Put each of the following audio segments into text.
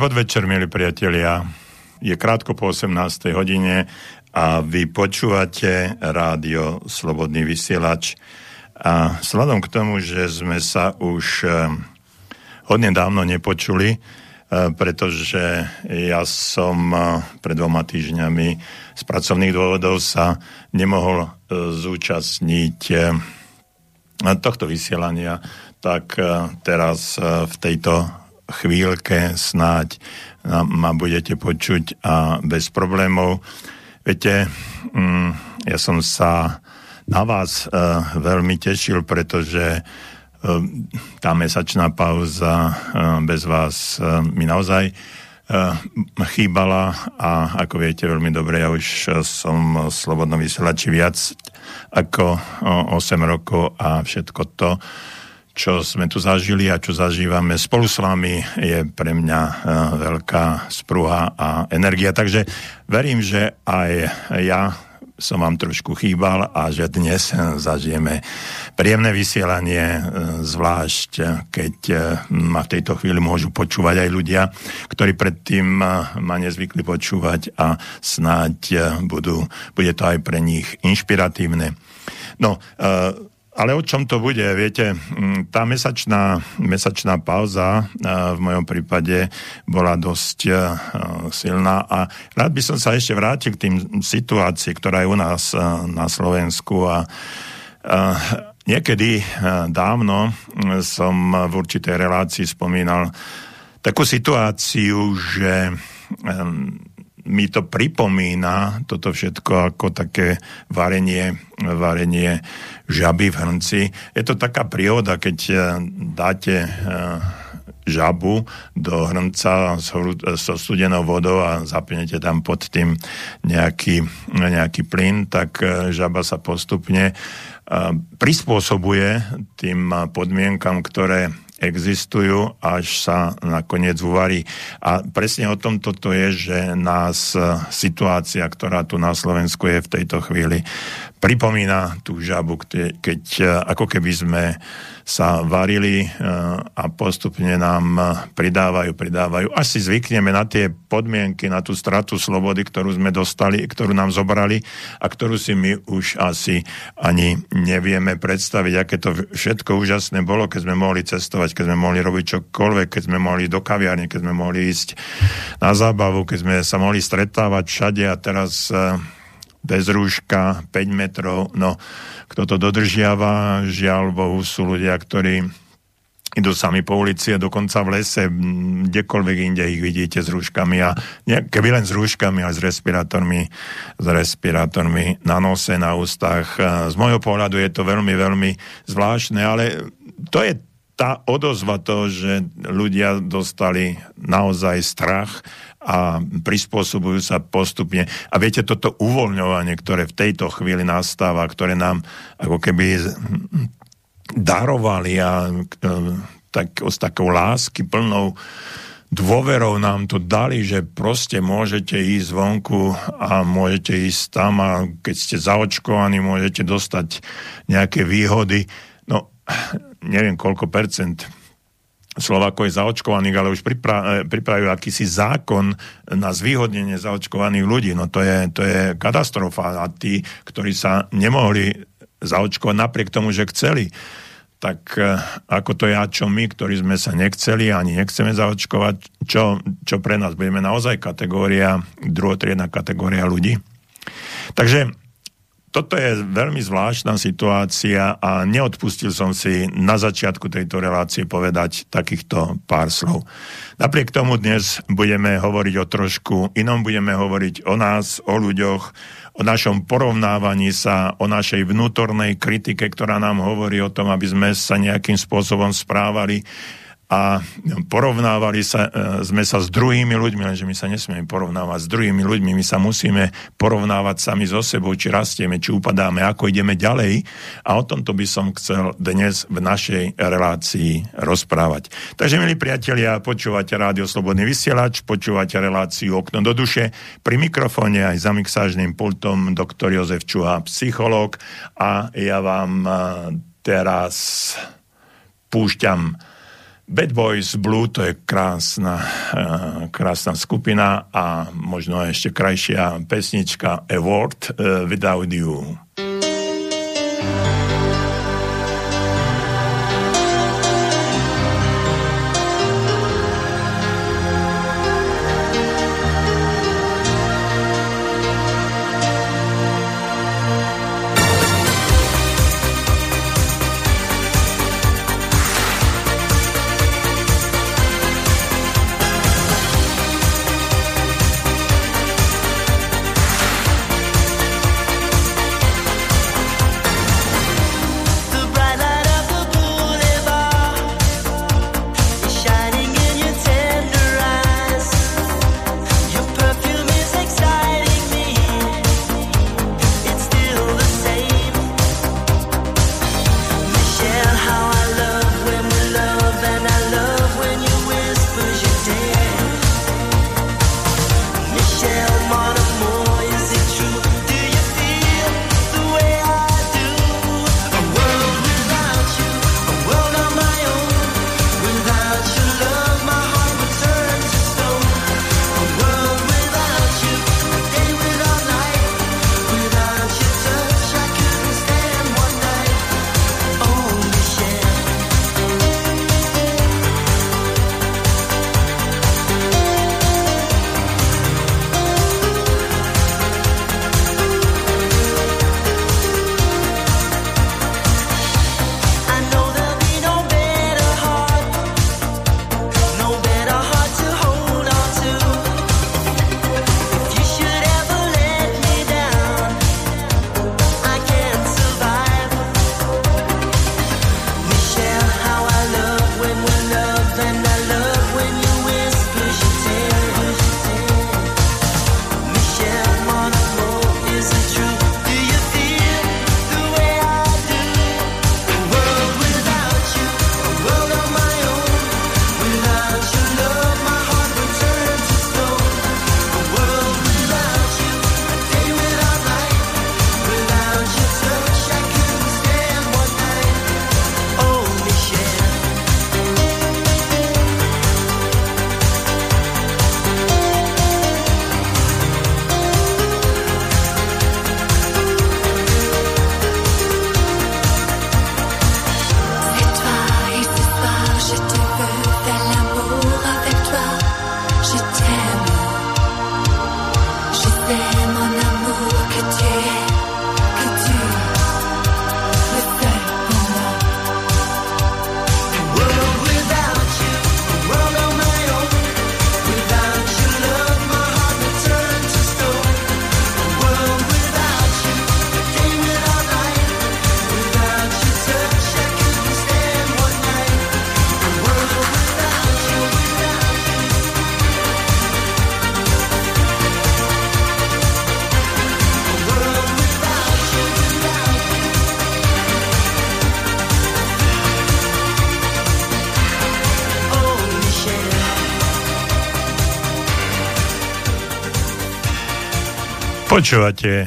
Podvečer, milí priatelia. Je krátko po 18. hodine a vy počúvate rádio Slobodný vysielač. A vzhľadom k tomu, že sme sa už eh, hodne dávno nepočuli, eh, pretože ja som eh, pred dvoma týždňami z pracovných dôvodov sa nemohol zúčastniť tohto vysielania, tak teraz v tejto chvíľke snáď ma budete počuť a bez problémov. Viete, mm, ja som sa na vás uh, veľmi tešil, pretože uh, tá mesačná pauza uh, bez vás mi naozaj chýbala a ako viete veľmi dobre, ja už som slobodno vysielači viac ako uh, 8 rokov a všetko to, čo sme tu zažili a čo zažívame spolu s vami, je pre mňa uh, veľká spruha a energia. Takže verím, že aj ja som vám trošku chýbal a že dnes zažijeme príjemné vysielanie, zvlášť keď ma v tejto chvíli môžu počúvať aj ľudia, ktorí predtým ma nezvykli počúvať a snáď budú, bude to aj pre nich inšpiratívne. No, ale o čom to bude? Viete, mm, tá mesačná, mesačná pauza v mojom prípade bola dosť silná a rád by som sa ešte vrátil k tým situácii, ktorá je u nás na Slovensku a niekedy dávno som v určitej relácii spomínal takú situáciu, že mi to pripomína toto všetko ako také varenie, varenie žaby v hrnci. Je to taká príhoda, keď eh, dáte eh, žabu do hrnca so studenou vodou a zapnete tam pod tým nejaký, nejaký plyn, tak žaba sa postupne prispôsobuje tým podmienkam, ktoré existujú, až sa nakoniec uvarí. A presne o tom toto je, že nás e, situácia, ktorá tu na Slovensku je v tejto chvíli, pripomína tú žabu, keď e, ako keby sme sa varili e, a postupne nám e, pridávajú, pridávajú. Až zvykneme na tie podmienky, na tú stratu slobody, ktorú sme dostali, ktorú nám zobrali a ktorú si my už asi ani nevieme predstaviť, aké to všetko úžasné bolo, keď sme mohli cestovať, keď sme mohli robiť čokoľvek, keď sme mohli do kaviárne, keď sme mohli ísť na zábavu, keď sme sa mohli stretávať všade a teraz bez rúška, 5 metrov, no kto to dodržiava, žiaľ Bohu sú ľudia, ktorí idú sami po ulici a dokonca v lese, kdekoľvek inde ich vidíte s rúškami a nie, keby len s rúškami, ale s respirátormi, s respirátormi na nose, na ústach. Z môjho pohľadu je to veľmi, veľmi zvláštne, ale to je tá odozva toho, že ľudia dostali naozaj strach a prispôsobujú sa postupne. A viete, toto uvoľňovanie, ktoré v tejto chvíli nastáva, ktoré nám ako keby darovali a tak, s takou lásky plnou dôverou nám to dali, že proste môžete ísť vonku a môžete ísť tam a keď ste zaočkovaní, môžete dostať nejaké výhody. Neviem koľko percent Slovákov je zaočkovaných, ale už pripra- pripravujú akýsi zákon na zvýhodnenie zaočkovaných ľudí. No to je, to je katastrofa. A tí, ktorí sa nemohli zaočkovať napriek tomu, že chceli, tak e, ako to ja, čo my, ktorí sme sa nechceli ani nechceme zaočkovať, čo, čo pre nás budeme naozaj kategória, druhotriedna kategória ľudí. Takže toto je veľmi zvláštna situácia a neodpustil som si na začiatku tejto relácie povedať takýchto pár slov. Napriek tomu dnes budeme hovoriť o trošku inom, budeme hovoriť o nás, o ľuďoch, o našom porovnávaní sa, o našej vnútornej kritike, ktorá nám hovorí o tom, aby sme sa nejakým spôsobom správali a porovnávali sa, e, sme sa s druhými ľuďmi, lenže my sa nesmieme porovnávať s druhými ľuďmi, my sa musíme porovnávať sami so sebou, či rastieme, či upadáme, ako ideme ďalej. A o tomto by som chcel dnes v našej relácii rozprávať. Takže, milí priatelia, počúvate Rádio Slobodný vysielač, počúvate reláciu Okno do duše, pri mikrofóne aj za mixážnym pultom doktor Jozef Čuha, psychológ. A ja vám e, teraz púšťam Bad Boys Blue to je krásna, uh, krásna skupina a možno ešte krajšia pesnička Award uh, Without You. Počúvate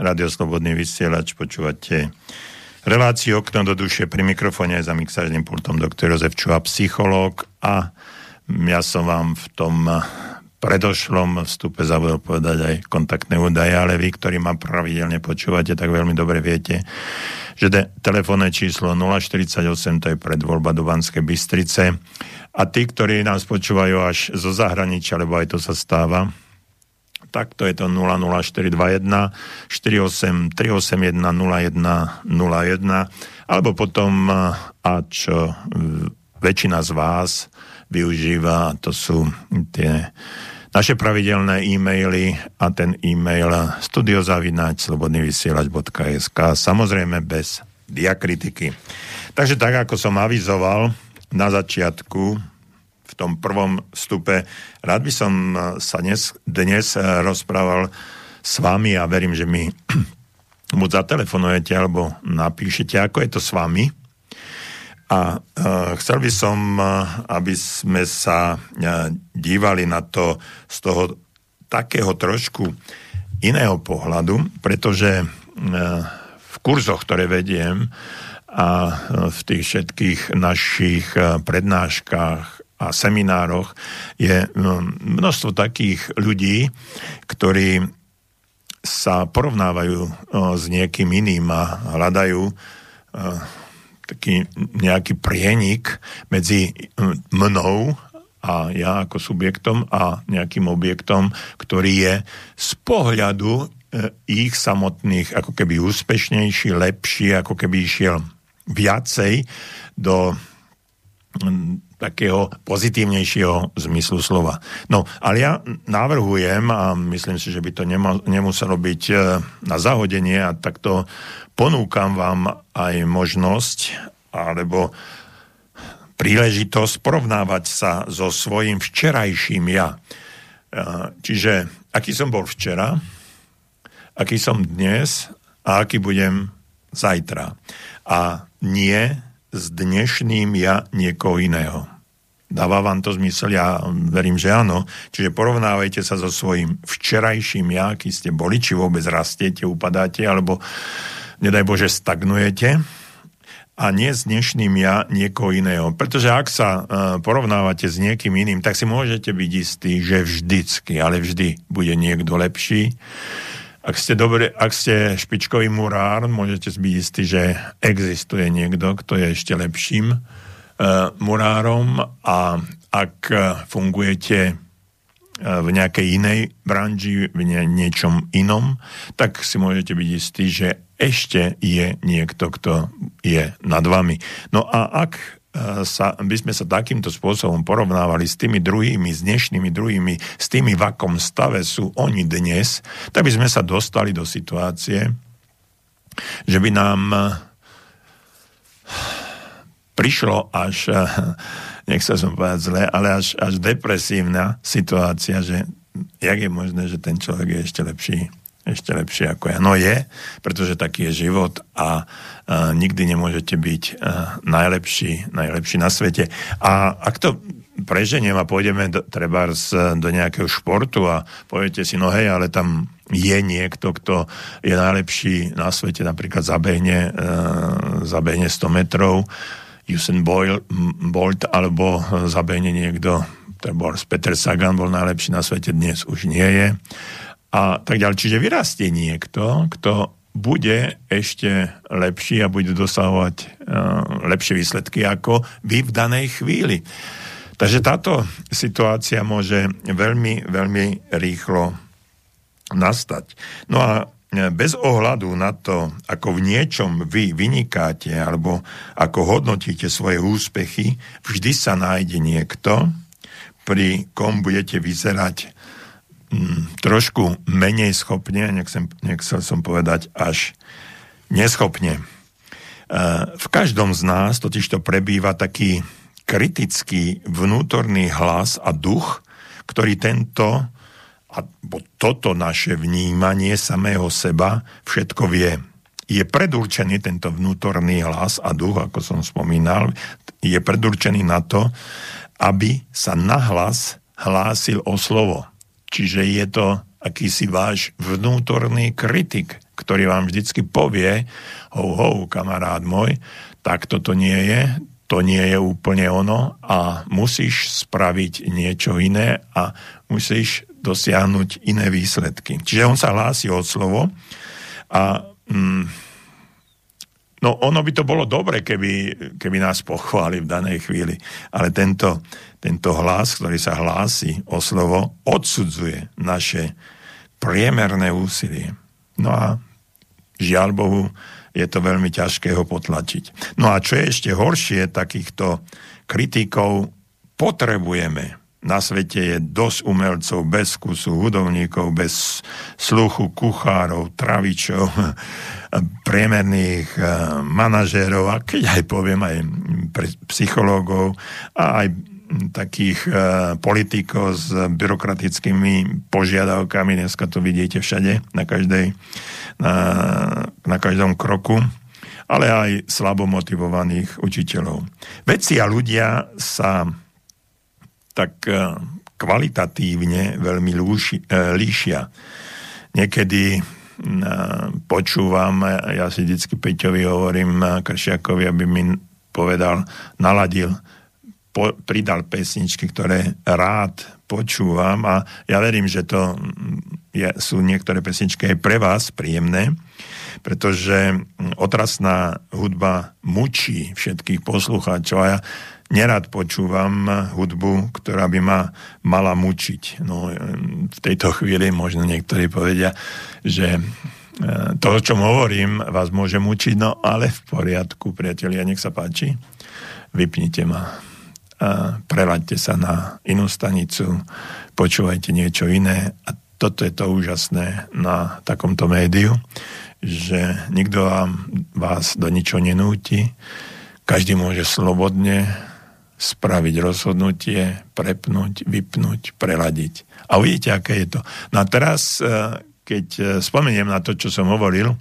Radio Slobodný vysielač, počúvate reláciu Okno do duše pri mikrofóne za mixážnym pultom doktor Jozef Čuha, psychológ a ja som vám v tom predošlom vstupe zabudol povedať aj kontaktné údaje, ale vy, ktorí ma pravidelne počúvate, tak veľmi dobre viete, že de- telefónne číslo 048 to je predvoľba do Banskej Bystrice. A tí, ktorí nás počúvajú až zo zahraničia, lebo aj to sa stáva, tak to je to 00421 48 381 0101 alebo potom a čo väčšina z vás využíva, to sú tie naše pravidelné e-maily a ten e-mail studiozavinať slobodnyvysielač.sk samozrejme bez diakritiky. Takže tak, ako som avizoval na začiatku v tom prvom stupe. Rád by som eh, sa dnes, dnes rozprával s vami a verím, že mi buď zatelefonujete alebo napíšete, ako je to s vami. A uh, chcel by som, uh, aby sme sa dívali na to z toho takého trošku iného pohľadu, pretože v kurzoch, ktoré vediem, a v tých všetkých našich prednáškach a seminároch je množstvo takých ľudí, ktorí sa porovnávajú s niekým iným a hľadajú taký nejaký prienik medzi mnou a ja ako subjektom a nejakým objektom, ktorý je z pohľadu e, ich samotných ako keby úspešnejší, lepší, ako keby išiel viacej do takého pozitívnejšieho zmyslu slova. No, ale ja navrhujem, a myslím si, že by to nemuselo byť e, na zahodenie, a takto ponúkam vám aj možnosť, alebo príležitosť porovnávať sa so svojím včerajším ja. Čiže aký som bol včera, aký som dnes a aký budem zajtra. A nie s dnešným ja niekoho iného. Dáva vám to zmysel? Ja verím, že áno. Čiže porovnávajte sa so svojím včerajším ja, aký ste boli, či vôbec rastiete, upadáte, alebo nedaj Bože stagnujete a nie s dnešným ja niekoho iného. Pretože ak sa uh, porovnávate s niekým iným, tak si môžete byť istí, že vždycky, ale vždy bude niekto lepší. Ak ste, dobre, ak ste špičkový murár, môžete byť istí, že existuje niekto, kto je ešte lepším uh, murárom a ak uh, fungujete v nejakej inej branži, v nie, niečom inom, tak si môžete byť istí, že ešte je niekto, kto je nad vami. No a ak sa, by sme sa takýmto spôsobom porovnávali s tými druhými, s dnešnými druhými, s tými, v akom stave sú oni dnes, tak by sme sa dostali do situácie, že by nám e, prišlo až, e, nech sa som povedať zle, ale až, až depresívna situácia, že jak je možné, že ten človek je ešte lepší ešte lepšie ako ja. No je, pretože taký je život a, a nikdy nemôžete byť a, najlepší, najlepší na svete. A ak to preženiem a pôjdeme do, treba do nejakého športu a poviete si, no hej, ale tam je niekto, kto je najlepší na svete, napríklad zabehne, e, zabehne 100 metrov, Usain Bolt, alebo zabehne niekto, treba Peter Sagan bol najlepší na svete, dnes už nie je a tak ďalej. Čiže vyrastie niekto, kto bude ešte lepší a bude dosahovať uh, lepšie výsledky ako vy v danej chvíli. Takže táto situácia môže veľmi, veľmi rýchlo nastať. No a bez ohľadu na to, ako v niečom vy vynikáte alebo ako hodnotíte svoje úspechy, vždy sa nájde niekto, pri kom budete vyzerať mm, trošku menej schopne, nechcem, nechcel som povedať až neschopne. E, v každom z nás totiž to prebýva taký kritický vnútorný hlas a duch, ktorý tento alebo toto naše vnímanie samého seba všetko vie. Je predurčený tento vnútorný hlas a duch, ako som spomínal, je predurčený na to, aby sa nahlas hlásil o slovo. Čiže je to akýsi váš vnútorný kritik, ktorý vám vždycky povie, ho, ho, kamarát môj, tak toto nie je, to nie je úplne ono a musíš spraviť niečo iné a musíš dosiahnuť iné výsledky. Čiže on sa hlási od slovo a mm, no ono by to bolo dobre, keby, keby nás pochváli v danej chvíli, ale tento tento hlas, ktorý sa hlási o slovo, odsudzuje naše priemerné úsilie. No a žiaľ Bohu, je to veľmi ťažké ho potlačiť. No a čo je ešte horšie, takýchto kritikov potrebujeme. Na svete je dosť umelcov bez kusu, hudovníkov bez sluchu, kuchárov, travičov, priemerných eh, manažérov a keď aj poviem aj psychológov a aj takých uh, politikov s byrokratickými požiadavkami, dneska to vidíte všade, na, každej, na, na každom kroku, ale aj slabo motivovaných učiteľov. Vedci a ľudia sa tak uh, kvalitatívne veľmi uh, líšia. Niekedy počúvam, ja si vždycky Peťovi hovorím, Kršiakovi, aby mi povedal, naladil, po, pridal pesničky, ktoré rád počúvam a ja verím, že to je, sú niektoré pesničky aj pre vás príjemné, pretože otrasná hudba mučí všetkých poslucháčov a ja nerad počúvam hudbu, ktorá by ma mala mučiť. No, v tejto chvíli možno niektorí povedia, že e, to, o čom hovorím, vás môže mučiť, no ale v poriadku, priatelia, nech sa páči. Vypnite ma prelaďte sa na inú stanicu, počúvajte niečo iné a toto je to úžasné na takomto médiu, že nikto vám, vás do ničo nenúti, každý môže slobodne spraviť rozhodnutie, prepnúť, vypnúť, preladiť. A uvidíte, aké je to. No a teraz, e, keď e, spomeniem na to, čo som hovoril e,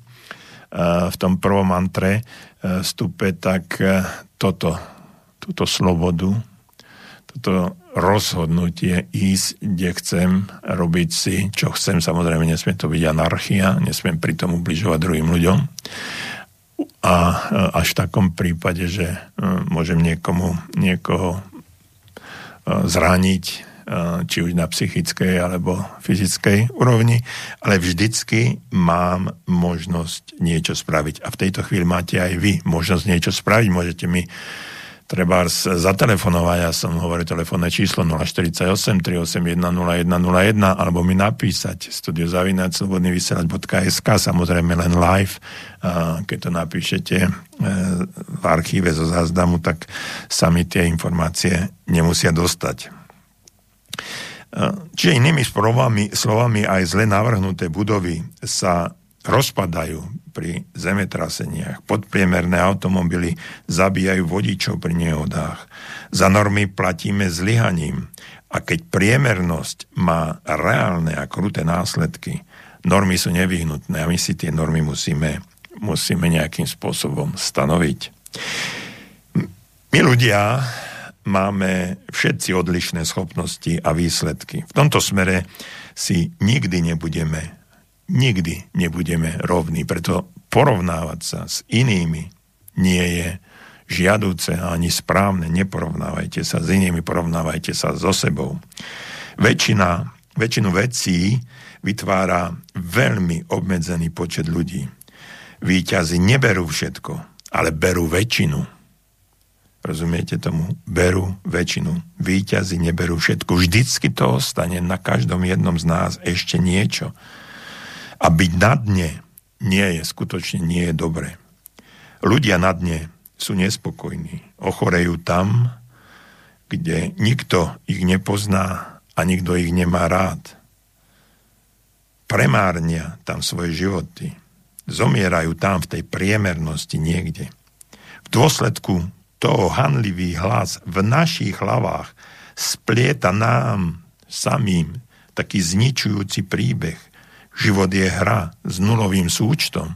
v tom prvom mantre stupe, tak toto, túto slobodu, toto rozhodnutie ísť, kde chcem, robiť si, čo chcem. Samozrejme, nesmie to byť anarchia, nesmiem pri tom ubližovať druhým ľuďom. A až v takom prípade, že e, môžem niekomu, niekoho e, zraniť, e, či už na psychickej alebo fyzickej úrovni, ale vždycky mám možnosť niečo spraviť. A v tejto chvíli máte aj vy možnosť niečo spraviť. Môžete mi treba zatelefonovať, ja som hovoril telefónne číslo 048 381 0101 alebo mi napísať studiozavinaclobodnyvysielať.sk samozrejme len live, keď to napíšete e, v archíve zo záznamu, tak sa mi tie informácie nemusia dostať. E, čiže inými slovami, slovami aj zle navrhnuté budovy sa rozpadajú pri zemetraseniach. Podpriemerné automobily zabíjajú vodičov pri nehodách. Za normy platíme zlyhaním. A keď priemernosť má reálne a kruté následky, normy sú nevyhnutné a my si tie normy musíme, musíme nejakým spôsobom stanoviť. My ľudia máme všetci odlišné schopnosti a výsledky. V tomto smere si nikdy nebudeme nikdy nebudeme rovní. Preto porovnávať sa s inými nie je žiadúce ani správne. Neporovnávajte sa s inými, porovnávajte sa so sebou. Väčšina, väčšinu vecí vytvára veľmi obmedzený počet ľudí. Výťazy neberú všetko, ale berú väčšinu. Rozumiete tomu? Berú väčšinu. Výťazy neberú všetko. Vždycky to ostane na každom jednom z nás ešte niečo. A byť na dne nie je, skutočne nie je dobré. Ľudia na dne sú nespokojní. Ochorejú tam, kde nikto ich nepozná a nikto ich nemá rád. Premárnia tam svoje životy. Zomierajú tam v tej priemernosti niekde. V dôsledku toho hanlivý hlas v našich hlavách splieta nám samým taký zničujúci príbeh, Život je hra s nulovým súčtom.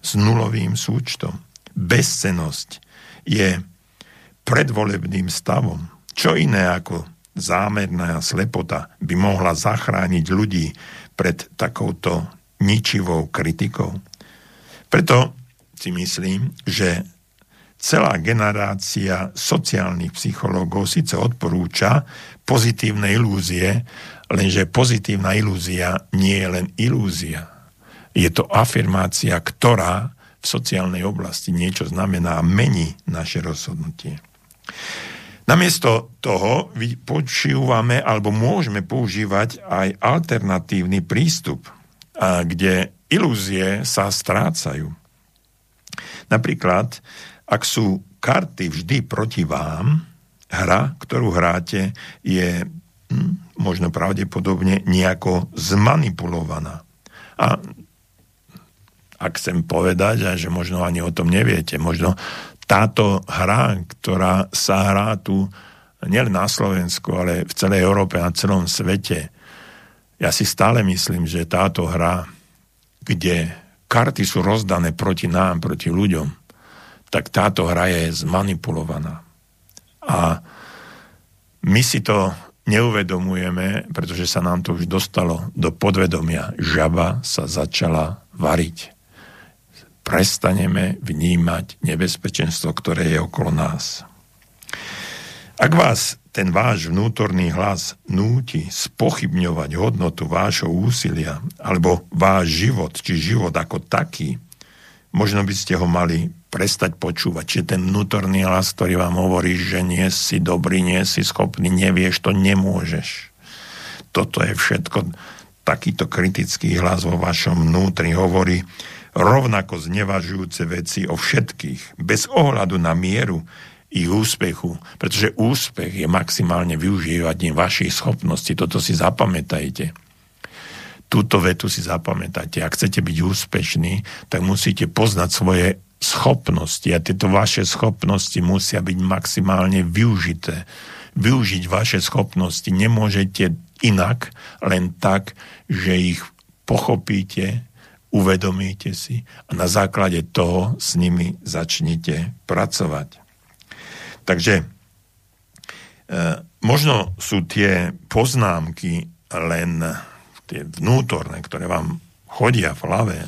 S nulovým súčtom. Bezcenosť je predvolebným stavom. Čo iné ako zámerná slepota by mohla zachrániť ľudí pred takouto ničivou kritikou. Preto si myslím, že celá generácia sociálnych psychológov síce odporúča pozitívne ilúzie, Lenže pozitívna ilúzia nie je len ilúzia. Je to afirmácia, ktorá v sociálnej oblasti niečo znamená a mení naše rozhodnutie. Namiesto toho počúvame alebo môžeme používať aj alternatívny prístup, kde ilúzie sa strácajú. Napríklad, ak sú karty vždy proti vám, hra, ktorú hráte, je hm, možno pravdepodobne nejako zmanipulovaná. A ak chcem povedať, a že možno ani o tom neviete, možno táto hra, ktorá sa hrá tu nielen na Slovensku, ale v celej Európe, na celom svete, ja si stále myslím, že táto hra, kde karty sú rozdané proti nám, proti ľuďom, tak táto hra je zmanipulovaná. A my si to neuvedomujeme, pretože sa nám to už dostalo do podvedomia. Žaba sa začala variť. Prestaneme vnímať nebezpečenstvo, ktoré je okolo nás. Ak vás ten váš vnútorný hlas núti spochybňovať hodnotu vášho úsilia alebo váš život, či život ako taký, možno by ste ho mali prestať počúvať. Čiže ten vnútorný hlas, ktorý vám hovorí, že nie si dobrý, nie si schopný, nevieš to, nemôžeš. Toto je všetko, takýto kritický hlas vo vašom vnútri hovorí rovnako znevažujúce veci o všetkých, bez ohľadu na mieru ich úspechu, pretože úspech je maximálne využívaním vašich schopností. Toto si zapamätajte. Túto vetu si zapamätajte. Ak chcete byť úspešní, tak musíte poznať svoje schopnosti a tieto vaše schopnosti musia byť maximálne využité. Využiť vaše schopnosti nemôžete inak, len tak, že ich pochopíte, uvedomíte si a na základe toho s nimi začnete pracovať. Takže e, možno sú tie poznámky len tie vnútorné, ktoré vám chodia v hlave,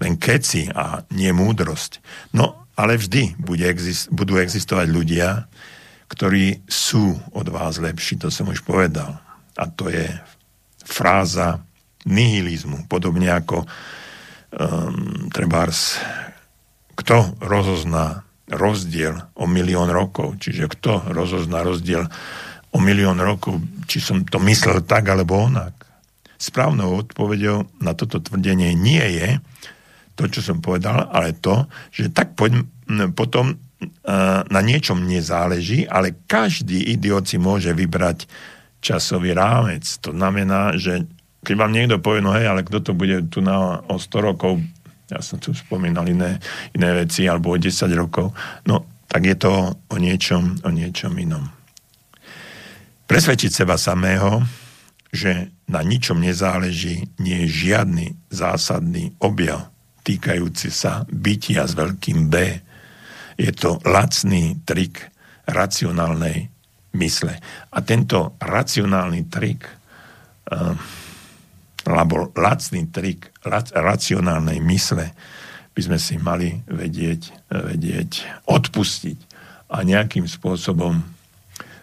len keci a nie múdrosť. No, ale vždy bude exist- budú existovať ľudia, ktorí sú od vás lepší, to som už povedal. A to je fráza nihilizmu, podobne ako um, trebárs, kto rozozná rozdiel o milión rokov. Čiže kto rozozná rozdiel o milión rokov, či som to myslel tak alebo onak. Správnou odpovedou na toto tvrdenie nie je to, čo som povedal, ale to, že tak poď, potom na niečom nezáleží, ale každý idiot si môže vybrať časový rámec. To znamená, že keď vám niekto povie, no hej, ale kto to bude tu na, o 100 rokov ja som tu spomínal iné, iné veci, alebo o 10 rokov, no tak je to o niečom, o niečom inom. Presvedčiť seba samého, že na ničom nezáleží, nie je žiadny zásadný objav týkajúci sa bytia s veľkým B. Je to lacný trik racionálnej mysle. A tento racionálny trik uh, alebo lacný trik racionálnej mysle by sme si mali vedieť, vedieť odpustiť a nejakým spôsobom,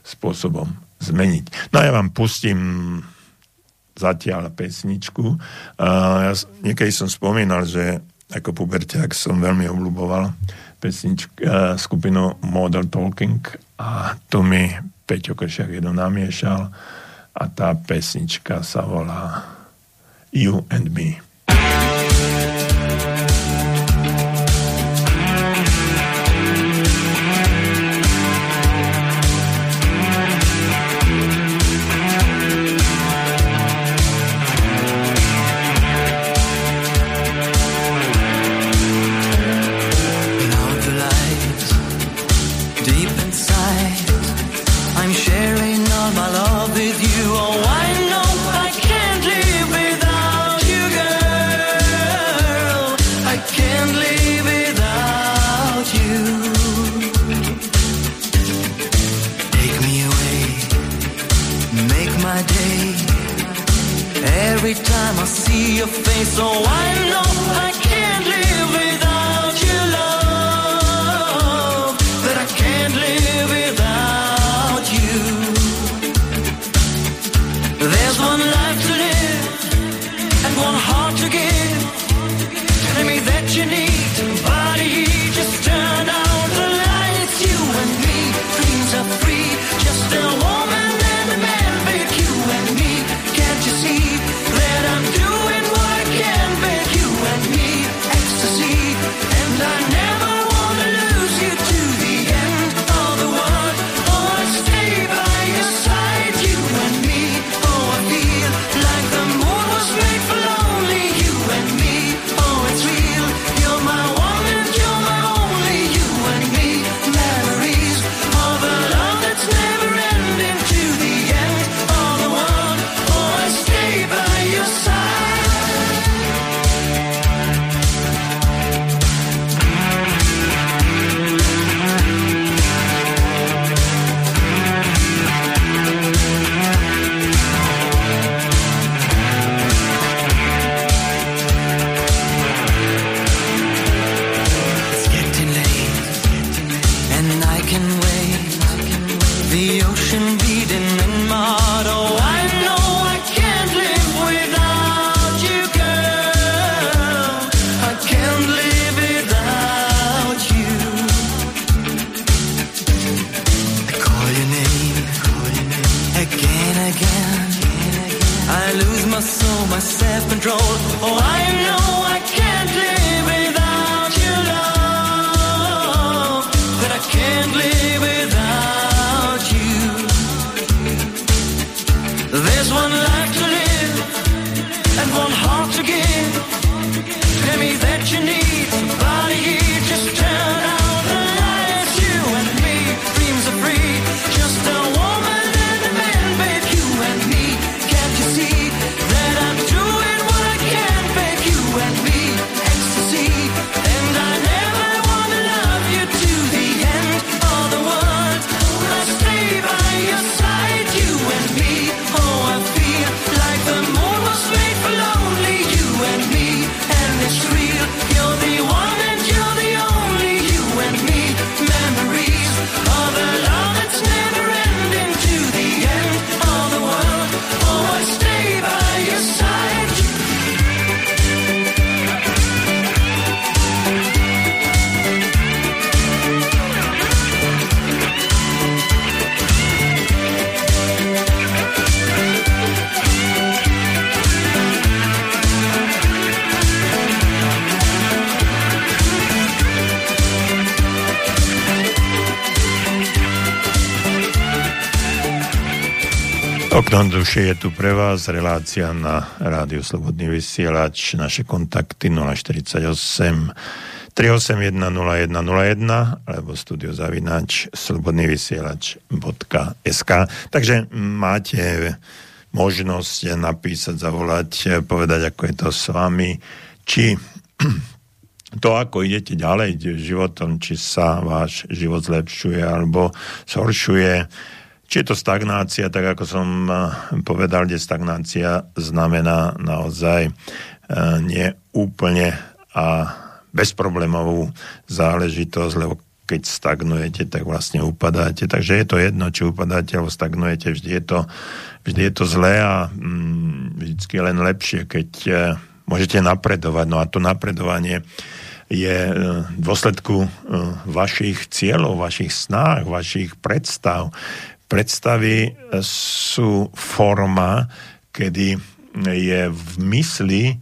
spôsobom zmeniť. No a ja vám pustím zatiaľ pesničku. ja, niekedy som spomínal, že ako puberťák som veľmi obľúboval pesničku, skupinu Model Talking a tu mi Peťo Kršiak jedno namiešal a tá pesnička sa volá you and me. control. Oh, I duše je tu pre vás, relácia na Rádio Slobodný vysielač, naše kontakty 048 381 0101 alebo studiozavinač slobodnyvysielač.sk Takže máte možnosť napísať, zavolať, povedať, ako je to s vami, či to, ako idete ďalej životom, či sa váš život zlepšuje alebo zhoršuje, či je to stagnácia, tak ako som eh, povedal, kde stagnácia znamená naozaj eh, nie úplne a bezproblémovú záležitosť, lebo keď stagnujete, tak vlastne upadáte. Takže je to jedno, či upadáte alebo stagnujete, vždy je to, vždy je to zlé a mm, vždycky len lepšie, keď e, môžete napredovať. No a to napredovanie je v dôsledku vašich cieľov, vašich snách, vašich predstav, Predstavy sú forma, kedy je v mysli e,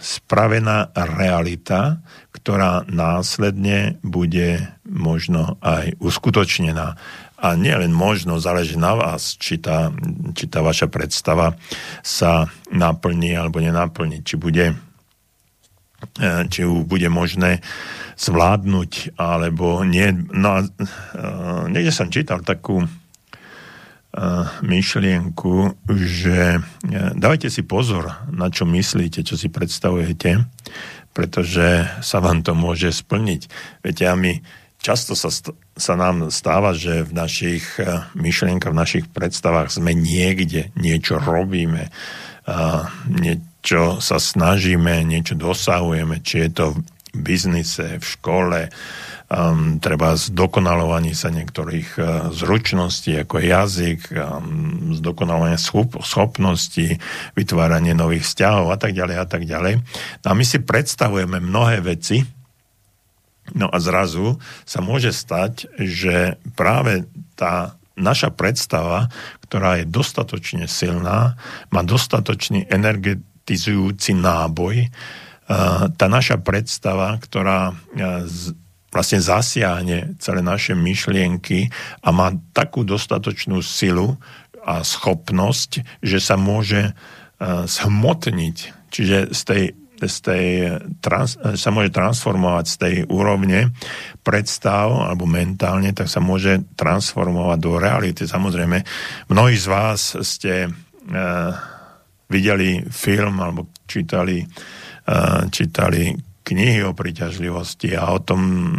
spravená realita, ktorá následne bude možno aj uskutočnená. A nielen možno, záleží na vás, či tá, či tá vaša predstava sa naplní alebo nenaplní, či bude, e, či ju bude možné zvládnuť, alebo nie. No uh, niekde som čítal takú uh, myšlienku, že dávajte si pozor, na čo myslíte, čo si predstavujete, pretože sa vám to môže splniť. Viete, a my často sa, sa nám stáva, že v našich myšlienkach, v našich predstavách sme niekde, niečo robíme, niečo sa snažíme, niečo dosahujeme, či je to biznise, v škole, um, treba zdokonalovanie sa niektorých uh, zručností, ako jazyk, um, zdokonalovanie schop, schopností, vytváranie nových vzťahov a tak ďalej a tak ďalej. No a my si predstavujeme mnohé veci, no a zrazu sa môže stať, že práve tá naša predstava, ktorá je dostatočne silná, má dostatočný energetizujúci náboj, tá naša predstava, ktorá vlastne zasiahne celé naše myšlienky a má takú dostatočnú silu a schopnosť, že sa môže zhmotniť, čiže z tej, z tej trans, sa môže transformovať z tej úrovne predstav alebo mentálne, tak sa môže transformovať do reality. Samozrejme, mnohí z vás ste uh, videli film alebo čítali uh, čítali knihy o príťažlivosti a o tom,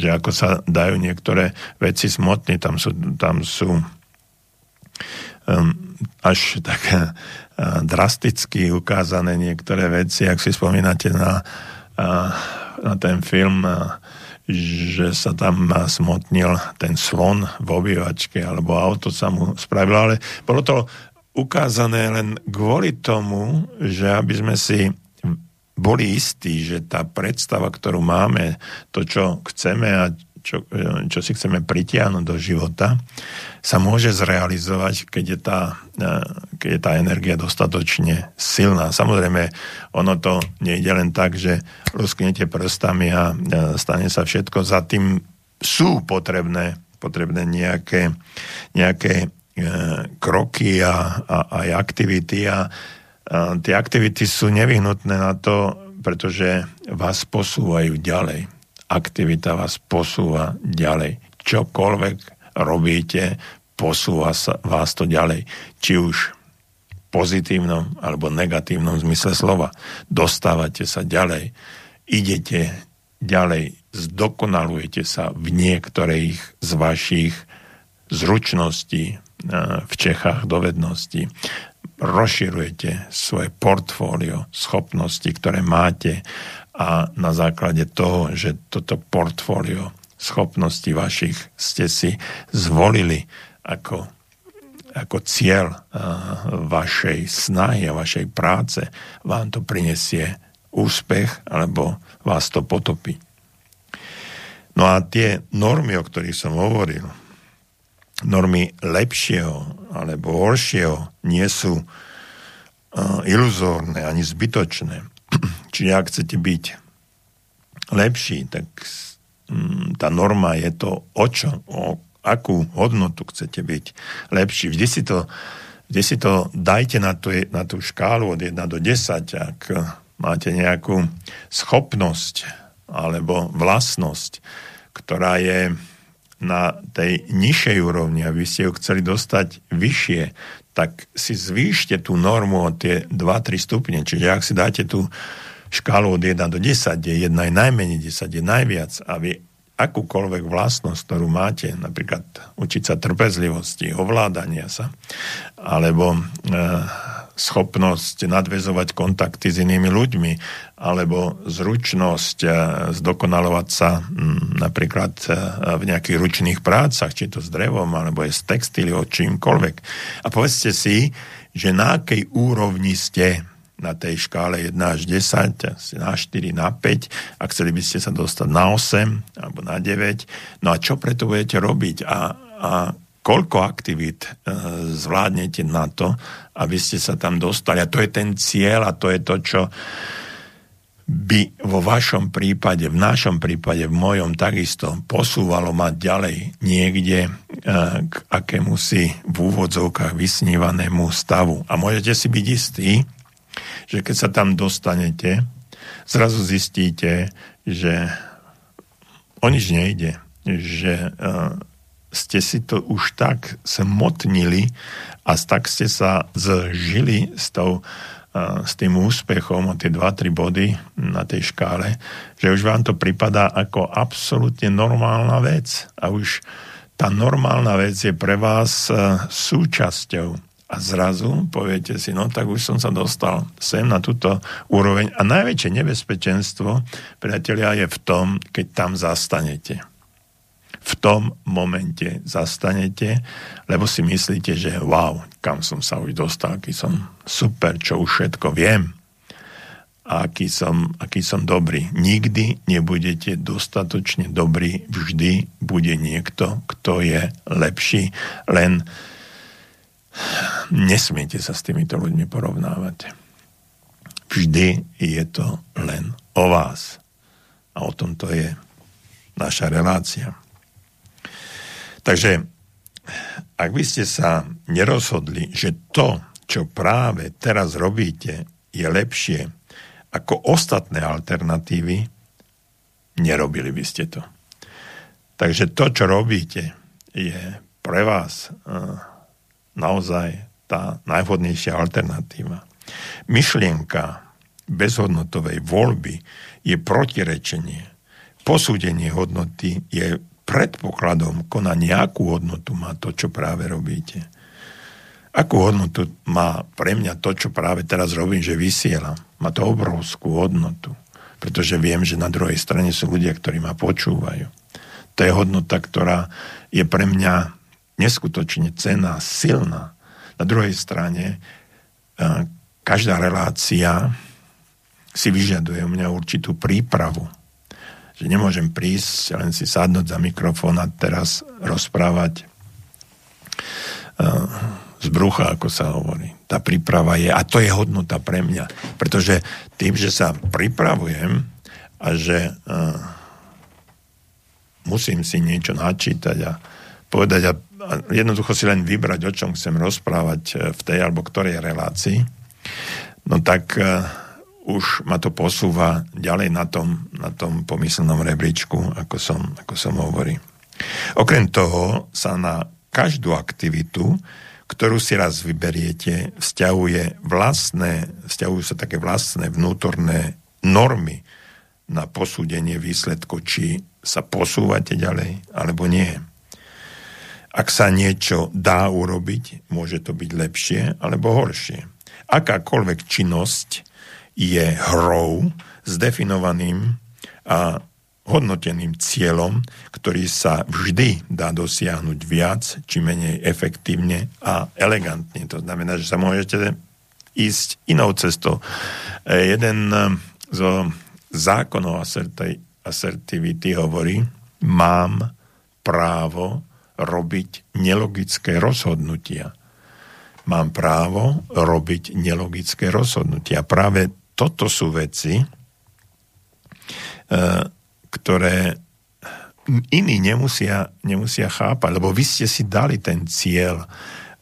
že ako sa dajú niektoré veci smotní, tam sú, tam sú um, až také uh, drasticky ukázané niektoré veci, ak si spomínate na, uh, na ten film, že sa tam smotnil ten slon v obývačke, alebo auto sa mu spravilo, ale bolo to ukázané len kvôli tomu, že aby sme si boli istí, že tá predstava, ktorú máme, to, čo chceme a čo, čo si chceme pritiahnuť do života, sa môže zrealizovať, keď je, tá, keď je tá energia dostatočne silná. Samozrejme, ono to nejde len tak, že lusknete prstami a stane sa všetko. Za tým sú potrebné, potrebné nejaké, nejaké e, kroky a, a aj aktivity a tie aktivity sú nevyhnutné na to, pretože vás posúvajú ďalej. Aktivita vás posúva ďalej. Čokoľvek robíte, posúva sa vás to ďalej. Či už v pozitívnom alebo negatívnom zmysle slova. Dostávate sa ďalej. Idete ďalej. Zdokonalujete sa v niektorých z vašich zručností, v Čechách dovedností rozširujete svoje portfólio schopnosti, ktoré máte a na základe toho, že toto portfólio schopnosti vašich ste si zvolili ako, ako cieľ vašej snahy a vašej práce, vám to prinesie úspech alebo vás to potopí. No a tie normy, o ktorých som hovoril, normy lepšieho alebo horšieho nie sú uh, iluzórne ani zbytočné. Čiže ak chcete byť lepší, tak um, tá norma je to o čo, o akú hodnotu chcete byť lepší. Vždy si to, kde si to dajte na tú, na tú škálu od 1 do 10, ak máte nejakú schopnosť alebo vlastnosť, ktorá je na tej nižšej úrovni a vy ste ju chceli dostať vyššie, tak si zvýšte tú normu o tie 2-3 stupne. Čiže ak si dáte tú škálu od 1 do 10, kde 1 je najmenej, 10 je najviac a vy akúkoľvek vlastnosť, ktorú máte, napríklad učiť sa trpezlivosti, ovládania sa, alebo e, schopnosť nadvezovať kontakty s inými ľuďmi, alebo zručnosť e, zdokonalovať sa m, napríklad e, v nejakých ručných prácach, či to s drevom, alebo je s textíliou, čímkoľvek. A povedzte si, že na akej úrovni ste na tej škále 1 až 10, na 4, na 5 a chceli by ste sa dostať na 8 alebo na 9. No a čo preto budete robiť a, a koľko aktivít e, zvládnete na to, aby ste sa tam dostali. A to je ten cieľ a to je to, čo by vo vašom prípade, v našom prípade, v mojom takisto posúvalo mať ďalej niekde e, k akému si v úvodzovkách vysnívanému stavu. A môžete si byť istí, že keď sa tam dostanete, zrazu zistíte, že o nič nejde, že uh, ste si to už tak smotnili a tak ste sa zžili s, tou, uh, s tým úspechom o tie 2-3 body na tej škále, že už vám to pripadá ako absolútne normálna vec a už tá normálna vec je pre vás uh, súčasťou a zrazu poviete si, no tak už som sa dostal sem na túto úroveň. A najväčšie nebezpečenstvo, priatelia, je v tom, keď tam zastanete. V tom momente zastanete, lebo si myslíte, že wow, kam som sa už dostal, aký som super, čo už všetko viem a aký som, aký som dobrý. Nikdy nebudete dostatočne dobrý, vždy bude niekto, kto je lepší, len Nesmiete sa s týmito ľuďmi porovnávať. Vždy je to len o vás. A o tom to je naša relácia. Takže, ak by ste sa nerozhodli, že to, čo práve teraz robíte, je lepšie ako ostatné alternatívy, nerobili by ste to. Takže to, čo robíte, je pre vás uh, naozaj tá najvhodnejšia alternatíva. Myšlienka bezhodnotovej voľby je protirečenie. Posúdenie hodnoty je predpokladom konania, akú hodnotu má to, čo práve robíte. Akú hodnotu má pre mňa to, čo práve teraz robím, že vysielam. Má to obrovskú hodnotu, pretože viem, že na druhej strane sú ľudia, ktorí ma počúvajú. To je hodnota, ktorá je pre mňa neskutočne cená, silná. Na druhej strane, e, každá relácia si vyžaduje u mňa určitú prípravu. Že nemôžem prísť, len si sadnúť za mikrofón a teraz rozprávať e, z brucha, ako sa hovorí. Tá príprava je, a to je hodnota pre mňa. Pretože tým, že sa pripravujem a že uh, musím si niečo načítať a povedať a jednoducho si len vybrať, o čom chcem rozprávať e, v tej alebo ktorej relácii, no tak už ma to posúva ďalej na tom, na tom pomyselnom rebríčku, ako som, ako som hovorí. Okrem toho sa na každú aktivitu, ktorú si raz vyberiete, vzťahuje vlastné, vzťahujú sa také vlastné vnútorné normy na posúdenie výsledku, či sa posúvate ďalej, alebo nie. Ak sa niečo dá urobiť, môže to byť lepšie alebo horšie. Akákoľvek činnosť je hrou s definovaným a hodnoteným cieľom, ktorý sa vždy dá dosiahnuť viac či menej efektívne a elegantne. To znamená, že sa môžete ísť inou cestou. E, jeden e, zo zákonov asertivity hovorí, mám právo robiť nelogické rozhodnutia. Mám právo robiť nelogické rozhodnutia. Práve toto sú veci, e, ktoré iní nemusia, nemusia chápať, lebo vy ste si dali ten cieľ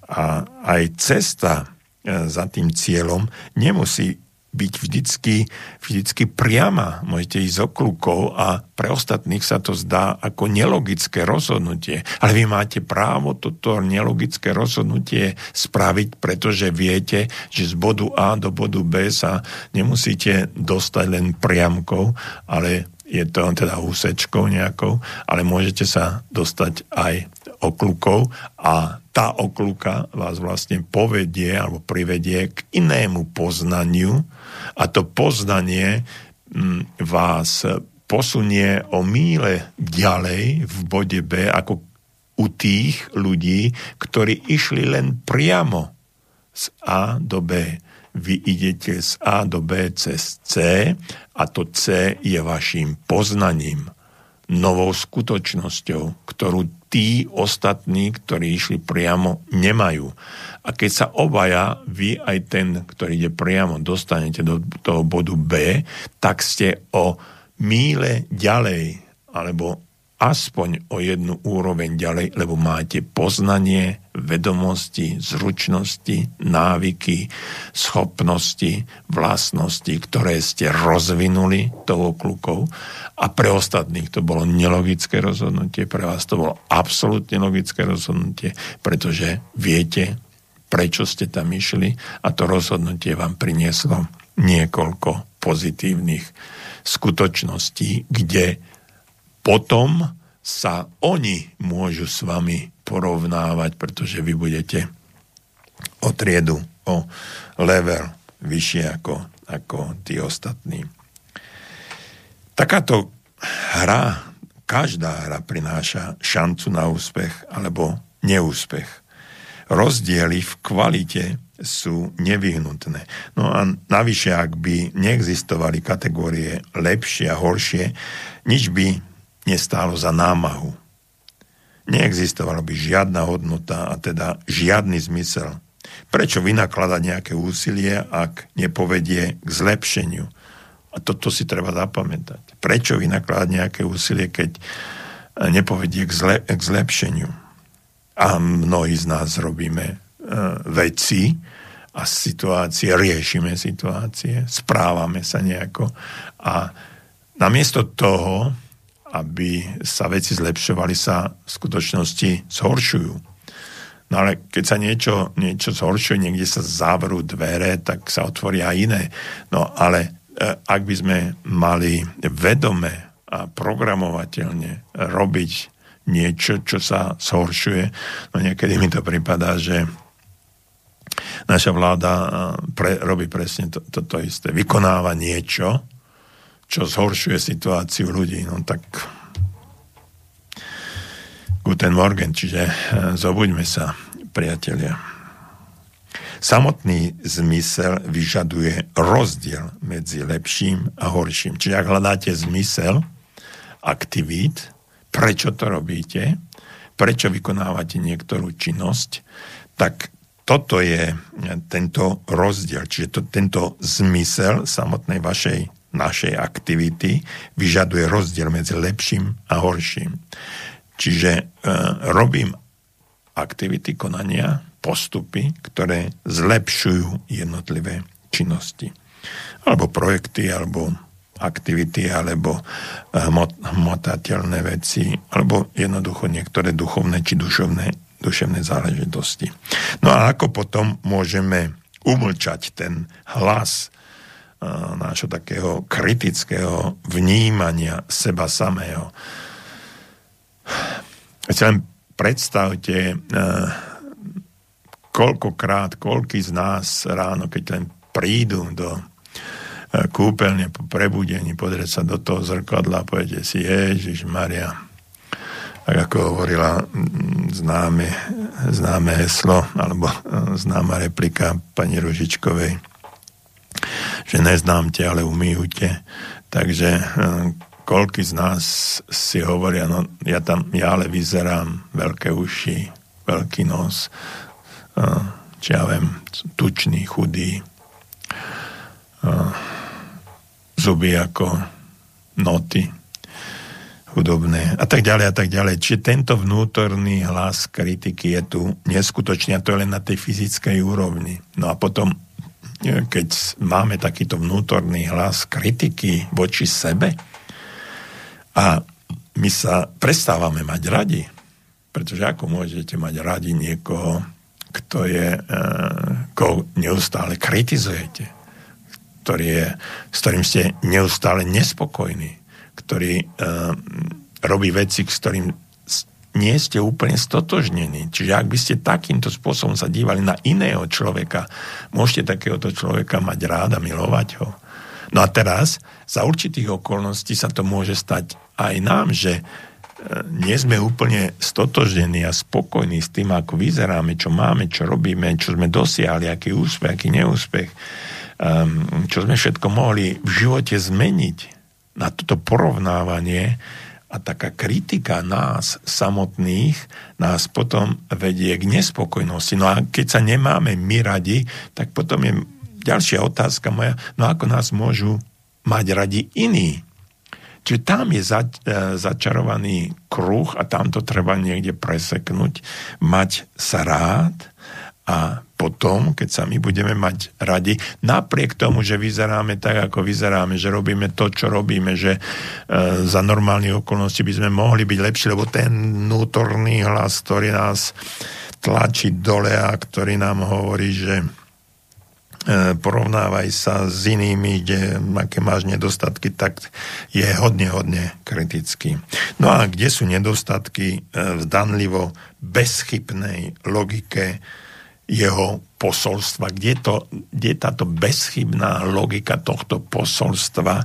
A aj cesta za tým cieľom nemusí byť vždycky, vždycky priama. Môžete ísť okľukov a pre ostatných sa to zdá ako nelogické rozhodnutie. Ale vy máte právo toto nelogické rozhodnutie spraviť, pretože viete, že z bodu A do bodu B sa nemusíte dostať len priamkou, ale je to teda úsečkou nejakou, ale môžete sa dostať aj okľukou a tá okľuka vás vlastne povedie alebo privedie k inému poznaniu, a to poznanie mm, vás posunie o míle ďalej v bode B ako u tých ľudí, ktorí išli len priamo z A do B. Vy idete z A do B cez C a to C je vašim poznaním, novou skutočnosťou, ktorú tí ostatní, ktorí išli priamo, nemajú. A keď sa obaja, vy aj ten, ktorý ide priamo, dostanete do toho bodu B, tak ste o míle ďalej, alebo aspoň o jednu úroveň ďalej, lebo máte poznanie, vedomosti, zručnosti, návyky, schopnosti, vlastnosti, ktoré ste rozvinuli tou klukou a pre ostatných to bolo nelogické rozhodnutie, pre vás to bolo absolútne logické rozhodnutie, pretože viete, prečo ste tam išli a to rozhodnutie vám prinieslo niekoľko pozitívnych skutočností, kde potom sa oni môžu s vami porovnávať, pretože vy budete o triedu, o level vyššie ako, ako tí ostatní. Takáto hra, každá hra prináša šancu na úspech alebo neúspech. Rozdiely v kvalite sú nevyhnutné. No a navyše, ak by neexistovali kategórie lepšie a horšie, nič by nestálo za námahu. Neexistovala by žiadna hodnota a teda žiadny zmysel. Prečo vynakladať nejaké úsilie, ak nepovedie k zlepšeniu? A toto si treba zapamätať. Prečo vynakladať nejaké úsilie, keď nepovedie k, zle, k zlepšeniu? A mnohí z nás robíme e, veci a situácie, riešime situácie, správame sa nejako a namiesto toho, aby sa veci zlepšovali, sa v skutočnosti zhoršujú. No ale keď sa niečo, niečo zhoršuje, niekde sa zavrú dvere, tak sa otvoria iné. No ale e, ak by sme mali vedome a programovateľne robiť niečo, čo sa zhoršuje, no niekedy mi to prípada, že naša vláda e, pre, robí presne toto to, to isté. Vykonáva niečo, čo zhoršuje situáciu ľudí. No tak Guten Morgen, čiže eh, zobuďme sa, priatelia. Samotný zmysel vyžaduje rozdiel medzi lepším a horším. Čiže ak hľadáte zmysel aktivít, prečo to robíte, prečo vykonávate niektorú činnosť, tak toto je tento rozdiel, čiže to, tento zmysel samotnej vašej našej aktivity vyžaduje rozdiel medzi lepším a horším. Čiže e, robím aktivity konania, postupy, ktoré zlepšujú jednotlivé činnosti. Alebo projekty, alebo aktivity, alebo e, hmot, hmotateľné veci, alebo jednoducho niektoré duchovné či duševné, duševné záležitosti. No a ako potom môžeme umlčať ten hlas nášho takého kritického vnímania seba samého. Si len predstavte, koľkokrát, koľký z nás ráno, keď len prídu do kúpeľne po prebudení, pozrieť sa do toho zrkadla a povedete si, Ježiš Maria, tak ako hovorila známe, známe heslo, alebo známa replika pani Ružičkovej, že neznám ťa, ale umýju ťa. Takže eh, koľky z nás si hovoria, no ja tam, ja ale vyzerám veľké uši, veľký nos, eh, či ja viem, tučný, chudý, eh, zuby ako noty. hudobné a tak ďalej a tak ďalej. Čiže tento vnútorný hlas kritiky je tu neskutočný a to je len na tej fyzickej úrovni. No a potom, keď máme takýto vnútorný hlas kritiky voči sebe a my sa prestávame mať radi, pretože ako môžete mať radi niekoho, kto je, e, koho neustále kritizujete, ktorý je, s ktorým ste neustále nespokojní, ktorý uh, robí veci, s ktorým nie ste úplne stotožnení. Čiže ak by ste takýmto spôsobom sa dívali na iného človeka, môžete takéhoto človeka mať rád a milovať ho. No a teraz, za určitých okolností sa to môže stať aj nám, že nie sme úplne stotožení a spokojní s tým, ako vyzeráme, čo máme, čo robíme, čo sme dosiahli, aký úspech, aký neúspech, um, čo sme všetko mohli v živote zmeniť. Na toto porovnávanie a taká kritika nás samotných nás potom vedie k nespokojnosti. No a keď sa nemáme my radi, tak potom je ďalšia otázka moja, no ako nás môžu mať radi iní? Čiže tam je za, e, začarovaný kruh a tam to treba niekde preseknúť, mať sa rád a potom, keď sa my budeme mať radi, napriek tomu, že vyzeráme tak, ako vyzeráme, že robíme to, čo robíme, že e, za normálnych okolností by sme mohli byť lepší, lebo ten vnútorný hlas, ktorý nás tlačí dole a ktorý nám hovorí, že E, porovnávaj sa s inými, kde aké máš nedostatky, tak je hodne, hodne kritický. No a kde sú nedostatky e, v danlivo bezchybnej logike jeho posolstva? Kde, to, kde táto bezchybná logika tohto posolstva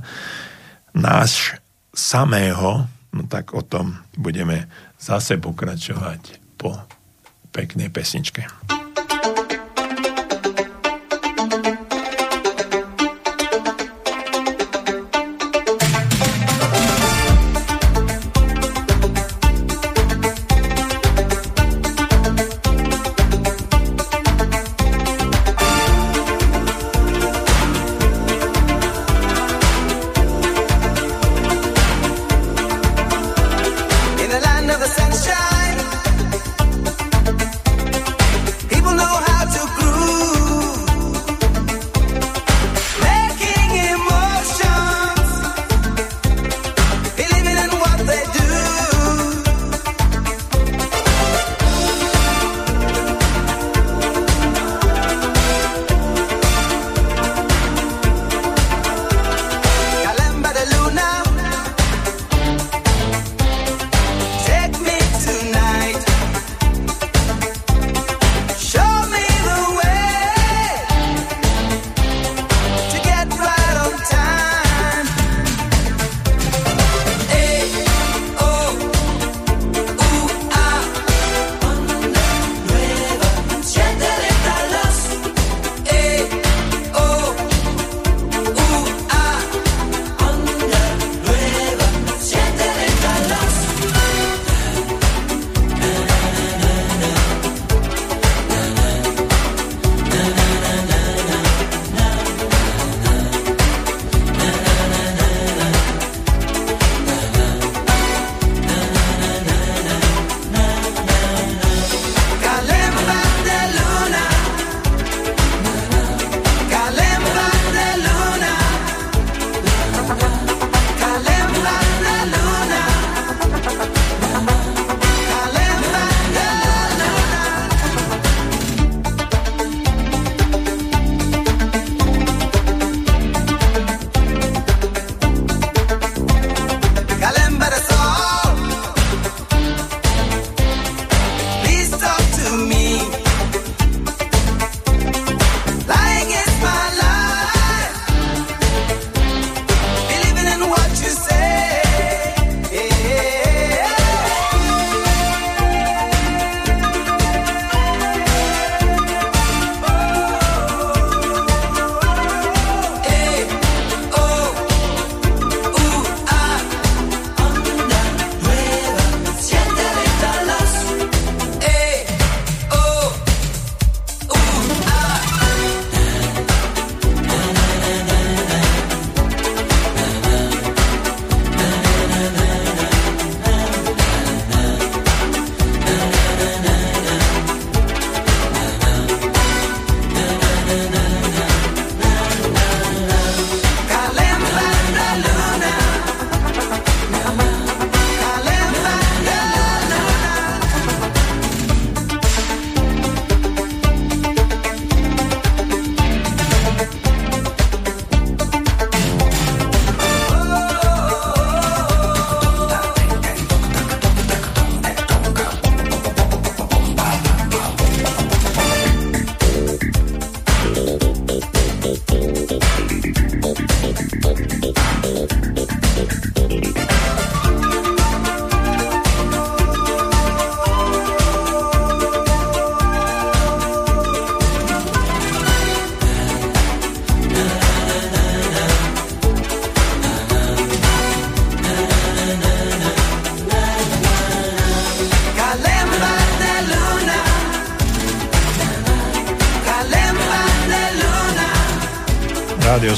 náš samého, no tak o tom budeme zase pokračovať po peknej pesničke.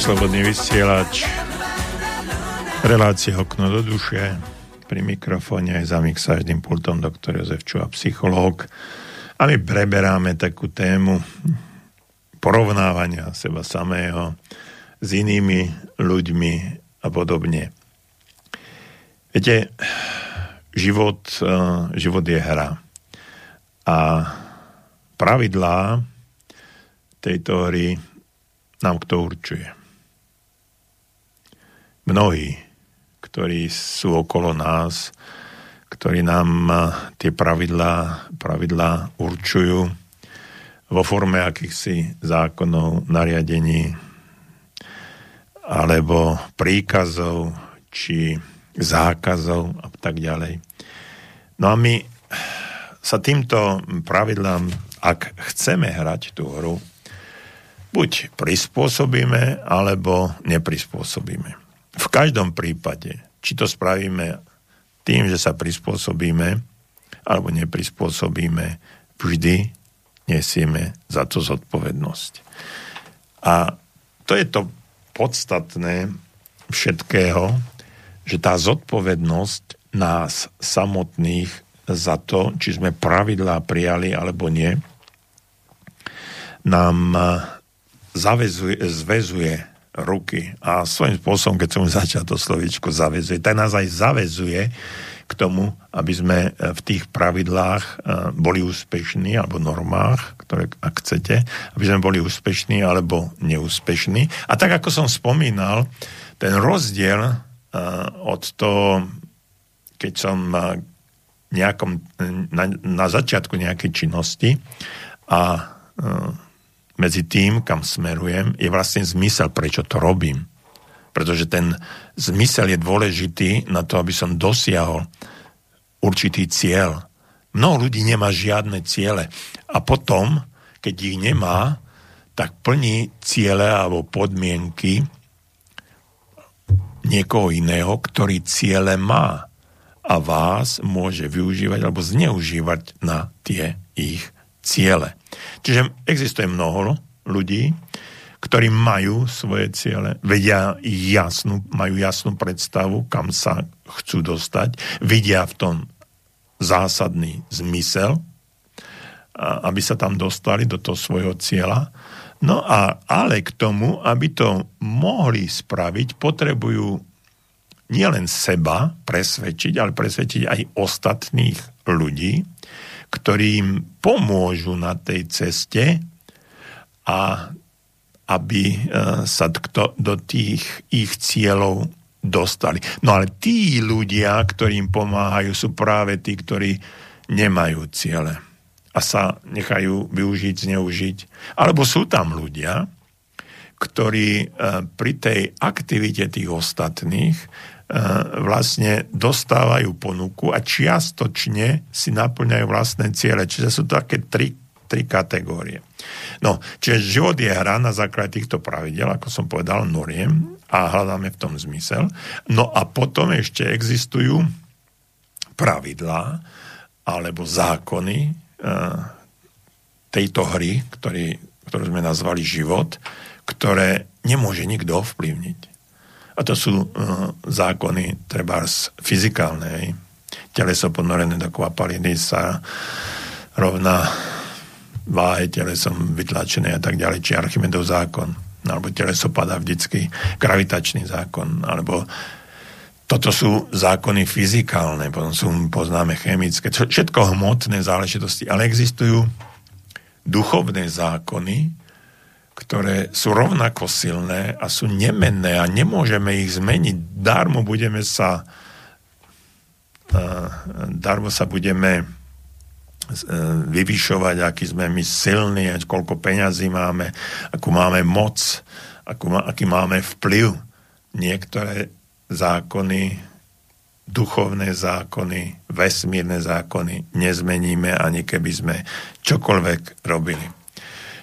Slobodný vysielač, relácia Okno do duše, pri mikrofóne aj za mixážnym pultom doktor Jozef Čuha, psychológ. A my preberáme takú tému porovnávania seba samého s inými ľuďmi a podobne. Viete, život, eh, život je hra. A pravidlá tejto hry nám kto určuje. Mnohí, ktorí sú okolo nás, ktorí nám eh, tie pravidlá, pravidlá určujú vo forme akýchsi zákonov, nariadení alebo príkazov či zákazov a tak ďalej. No a my sa týmto pravidlám, ak chceme hrať tú hru, buď prispôsobíme, alebo neprispôsobíme. V každom prípade, či to spravíme tým, že sa prispôsobíme, alebo neprispôsobíme, vždy nesieme za to zodpovednosť. A to je to podstatné všetkého, že tá zodpovednosť nás samotných za to, či sme pravidlá prijali alebo nie, nám zavezuje, zvezuje ruky a svojím spôsobom, keď som začal to slovičko zavezuje, tak nás aj zavezuje k tomu, aby sme v tých pravidlách eh, boli úspešní, alebo normách, ktoré, ak chcete, aby sme boli úspešní alebo neúspešní. A tak, ako som spomínal, ten rozdiel uh, od toho, keď som nejakom, na, na začiatku nejakej činnosti a medzi tým, kam smerujem, je vlastne zmysel, prečo to robím. Pretože ten zmysel je dôležitý na to, aby som dosiahol určitý cieľ. Mnoho ľudí nemá žiadne ciele. A potom, keď ich nemá, tak plní ciele alebo podmienky niekoho iného, ktorý ciele má a vás môže využívať alebo zneužívať na tie ich ciele. Čiže existuje mnoho ľudí, ktorí majú svoje ciele, vedia jasnú, majú jasnú predstavu, kam sa chcú dostať, vidia v tom zásadný zmysel, aby sa tam dostali do toho svojho cieľa. No a ale k tomu, aby to mohli spraviť, potrebujú nielen seba presvedčiť, ale presvedčiť aj ostatných ľudí, ktorým pomôžu na tej ceste a aby e, sa do tých ich cieľov dostali. No ale tí ľudia, ktorým pomáhajú, sú práve tí, ktorí nemajú ciele a sa nechajú využiť, zneužiť. Alebo sú tam ľudia, ktorí e, pri tej aktivite tých ostatných vlastne dostávajú ponuku a čiastočne si naplňajú vlastné ciele. Čiže sú to také tri, tri kategórie. No, čiže život je hra na základe týchto pravidel, ako som povedal, noriem a hľadáme v tom zmysel. No a potom ešte existujú pravidlá alebo zákony e, tejto hry, ktorý, ktorú sme nazvali život, ktoré nemôže nikto ovplyvniť. A to sú uh, zákony z fyzikálnej. Teleso ponorené do kvapaliny sa rovná váhe telesom vytlačené a tak ďalej, či Archimedov zákon, alebo teleso padá vždycky, gravitačný zákon, alebo toto sú zákony fyzikálne, potom sú, poznáme chemické, všetko hmotné záležitosti, ale existujú duchovné zákony, ktoré sú rovnako silné a sú nemenné a nemôžeme ich zmeniť. Darmo budeme sa darmo sa budeme e, vyvyšovať, aký sme my silní, koľko peňazí máme, akú máme moc, akú, aký máme vplyv. Niektoré zákony, duchovné zákony, vesmírne zákony nezmeníme, ani keby sme čokoľvek robili.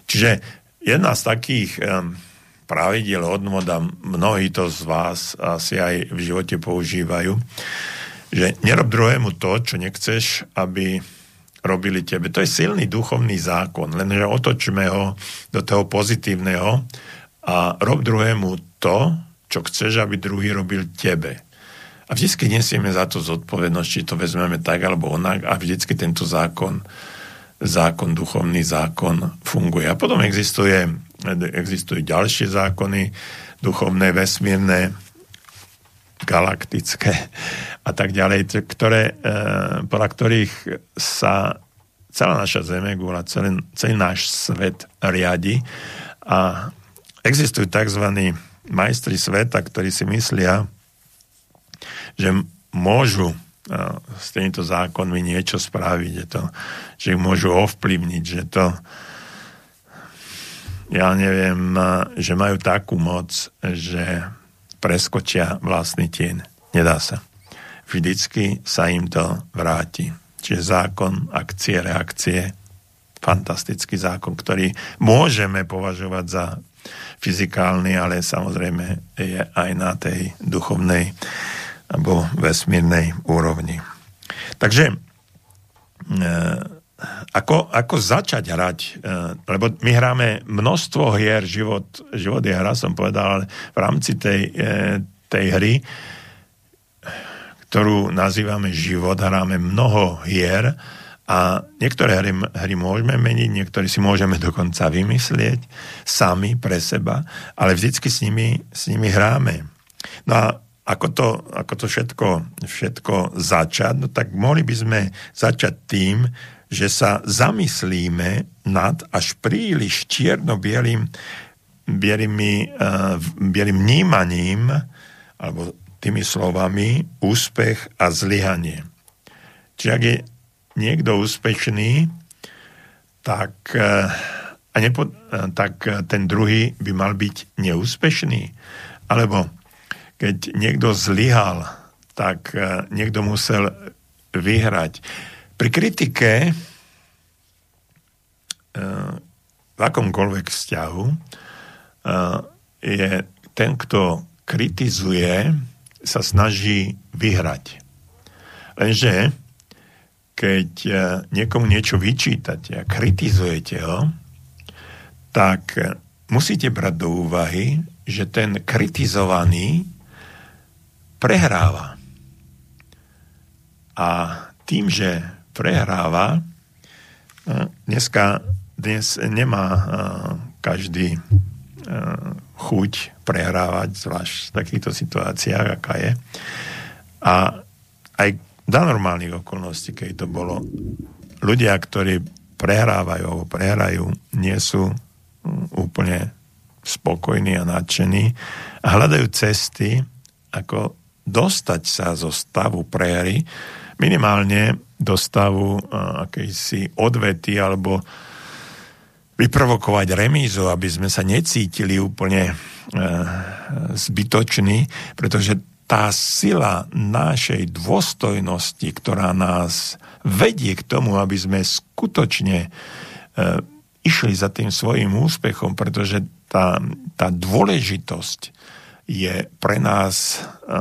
Čiže Jedna z takých um, pravidiel moda, mnohí to z vás asi aj v živote používajú, že nerob druhému to, čo nechceš, aby robili tebe. To je silný duchovný zákon, lenže otočme ho do toho pozitívneho a rob druhému to, čo chceš, aby druhý robil tebe. A vždycky nesieme za to zodpovednosť, či to vezmeme tak alebo onak a vždycky tento zákon, zákon, duchovný zákon funguje. A potom existuje, existujú ďalšie zákony, duchovné, vesmírne, galaktické a tak ďalej, ktoré, e, podľa ktorých sa celá naša Zeme, gula, celý, celý náš svet riadi a existujú tzv. majstri sveta, ktorí si myslia, že môžu s týmito zákonmi niečo spraviť, že, to, že ich môžu ovplyvniť, že to ja neviem, že majú takú moc, že preskočia vlastný tieň. Nedá sa. Vždycky sa im to vráti. Čiže zákon akcie, reakcie, fantastický zákon, ktorý môžeme považovať za fyzikálny, ale samozrejme je aj na tej duchovnej alebo vesmírnej úrovni. Takže e, ako, ako začať hrať, e, lebo my hráme množstvo hier, život, život je hra, som povedal, ale v rámci tej, e, tej hry, ktorú nazývame život, hráme mnoho hier a niektoré hry, hry môžeme meniť, niektoré si môžeme dokonca vymyslieť sami pre seba, ale vždycky s nimi, s nimi hráme. No a ako to, ako to všetko, všetko začať, no tak mohli by sme začať tým, že sa zamyslíme nad až príliš čierno-bielým uh, bielým vnímaním alebo tými slovami úspech a zlyhanie. Čiže ak je niekto úspešný, tak, uh, a nepo, uh, tak ten druhý by mal byť neúspešný. Alebo keď niekto zlyhal, tak niekto musel vyhrať pri kritike eh, v akomkoľvek vzťahu eh, je ten, kto kritizuje, sa snaží vyhrať. Lenže keď niekomu niečo vyčítate a kritizujete ho, tak musíte brať do úvahy, že ten kritizovaný prehráva. A tým, že prehráva. Dneska, dnes nemá každý chuť prehrávať, zvlášť v takýchto situáciách, aká je. A aj za normálnych okolností, keď to bolo, ľudia, ktorí prehrávajú alebo prehrajú, nie sú úplne spokojní a nadšení a hľadajú cesty, ako dostať sa zo stavu prehry minimálne do stavu akejsi odvety alebo vyprovokovať remízu, aby sme sa necítili úplne e, zbytoční, pretože tá sila našej dôstojnosti, ktorá nás vedie k tomu, aby sme skutočne e, išli za tým svojim úspechom, pretože tá, tá dôležitosť je pre nás e,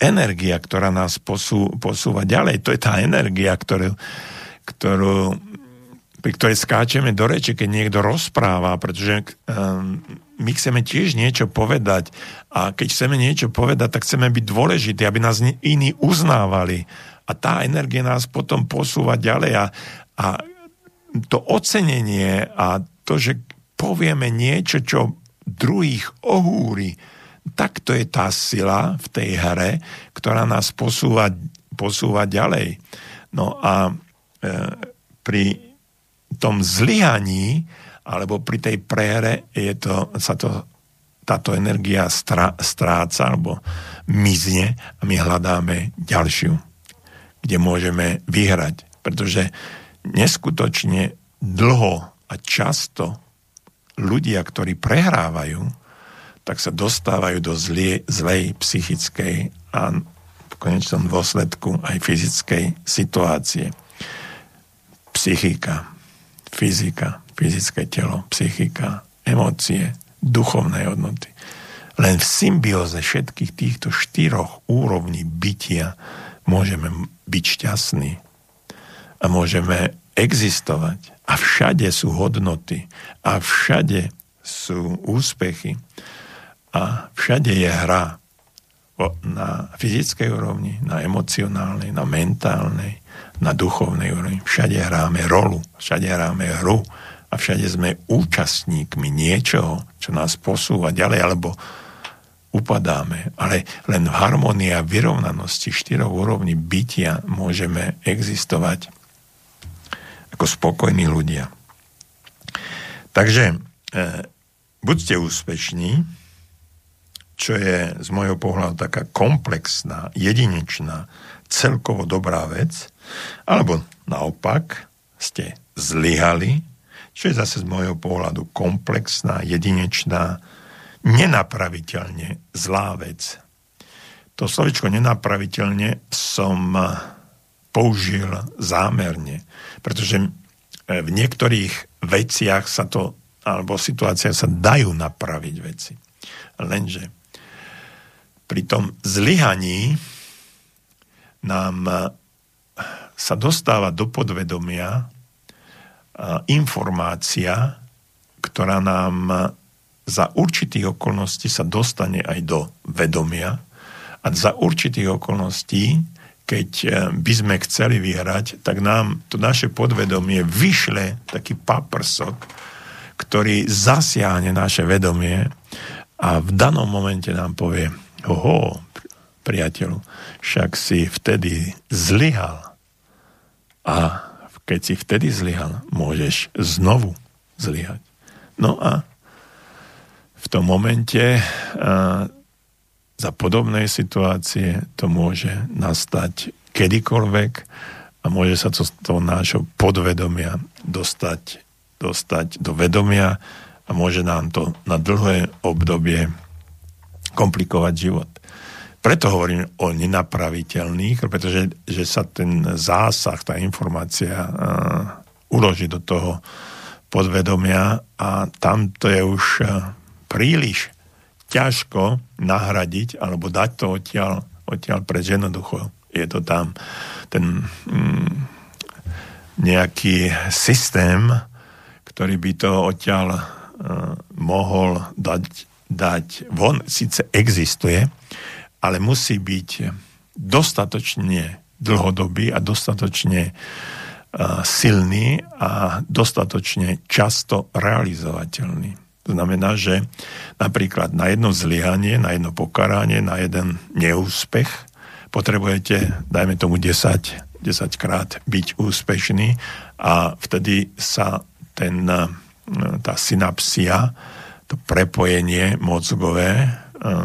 energia, ktorá nás posú, posúva ďalej. To je tá energia, ktorú, ktorú, pri ktorej skáčeme do reči, keď niekto rozpráva, pretože um, my chceme tiež niečo povedať a keď chceme niečo povedať, tak chceme byť dôležití, aby nás iní uznávali. A tá energia nás potom posúva ďalej a, a to ocenenie a to, že povieme niečo, čo druhých ohúri, tak to je tá sila v tej hre, ktorá nás posúva, posúva ďalej. No a e, pri tom zlyhaní alebo pri tej prehre je to, sa to, táto energia strá, stráca alebo mizne a my hľadáme ďalšiu, kde môžeme vyhrať. Pretože neskutočne dlho a často ľudia, ktorí prehrávajú, tak sa dostávajú do zlie, zlej psychickej a v konečnom dôsledku aj fyzickej situácie. Psychika, fyzika, fyzické telo, psychika, emócie, duchovné hodnoty. Len v symbióze všetkých týchto štyroch úrovní bytia môžeme byť šťastní a môžeme existovať. A všade sú hodnoty a všade sú úspechy a všade je hra na fyzickej úrovni, na emocionálnej, na mentálnej, na duchovnej úrovni. Všade hráme rolu, všade hráme hru a všade sme účastníkmi niečoho, čo nás posúva ďalej, alebo upadáme. Ale len v harmonii a vyrovnanosti štyroch úrovní bytia môžeme existovať ako spokojní ľudia. Takže e, buďte úspešní, čo je z môjho pohľadu taká komplexná, jedinečná, celkovo dobrá vec, alebo naopak ste zlyhali, čo je zase z môjho pohľadu komplexná, jedinečná, nenapraviteľne zlá vec. To slovičko nenapraviteľne som použil zámerne, pretože v niektorých veciach sa to, alebo situáciách sa dajú napraviť veci. Lenže pri tom zlyhaní nám eh, sa dostáva do podvedomia eh, informácia, ktorá nám eh, za určitých okolností sa dostane aj do vedomia a za určitých okolností, keď by sme chceli vyhrať, tak nám to naše podvedomie vyšle taký paprsok, ktorý zasiahne naše vedomie a v danom momente nám povie, Oho, priateľu, však si vtedy zlyhal. A keď si vtedy zlyhal, môžeš znovu zlyhať. No a v tom momente a, za podobnej situácie to môže nastať kedykoľvek a môže sa to z toho nášho podvedomia dostať, dostať do vedomia a môže nám to na dlhé obdobie komplikovať život. Preto hovorím o nenapraviteľných, pretože že sa ten zásah, tá informácia uh, uloží do toho podvedomia a tam to je už uh, príliš ťažko nahradiť alebo dať to odtiaľ, odtiaľ preč jednoducho. Je to tam ten mm, nejaký systém, ktorý by to odtiaľ uh, mohol dať dať von, síce existuje, ale musí byť dostatočne dlhodobý a dostatočne uh, silný a dostatočne často realizovateľný. To znamená, že napríklad na jedno zlyhanie, na jedno pokaranie, na jeden neúspech potrebujete, dajme tomu 10, 10 krát byť úspešný a vtedy sa ten, tá synapsia to prepojenie mozgové e,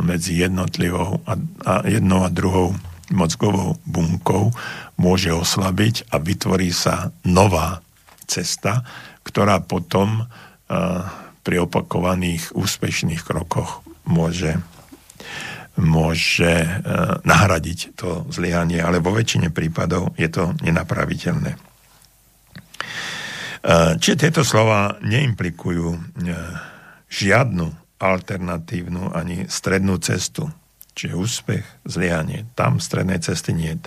medzi jednotlivou a, a jednou a druhou mozgovou bunkou môže oslabiť a vytvorí sa nová cesta, ktorá potom uh, pri opakovaných úspešných krokoch môže, môže uh, nahradiť to zlyhanie, ale vo väčšine prípadov je to nenapraviteľné. Uh, čiže tieto slova neimplikujú žiadnu alternatívnu ani strednú cestu. Čiže úspech, zlianie. Tam strednej cesty nie.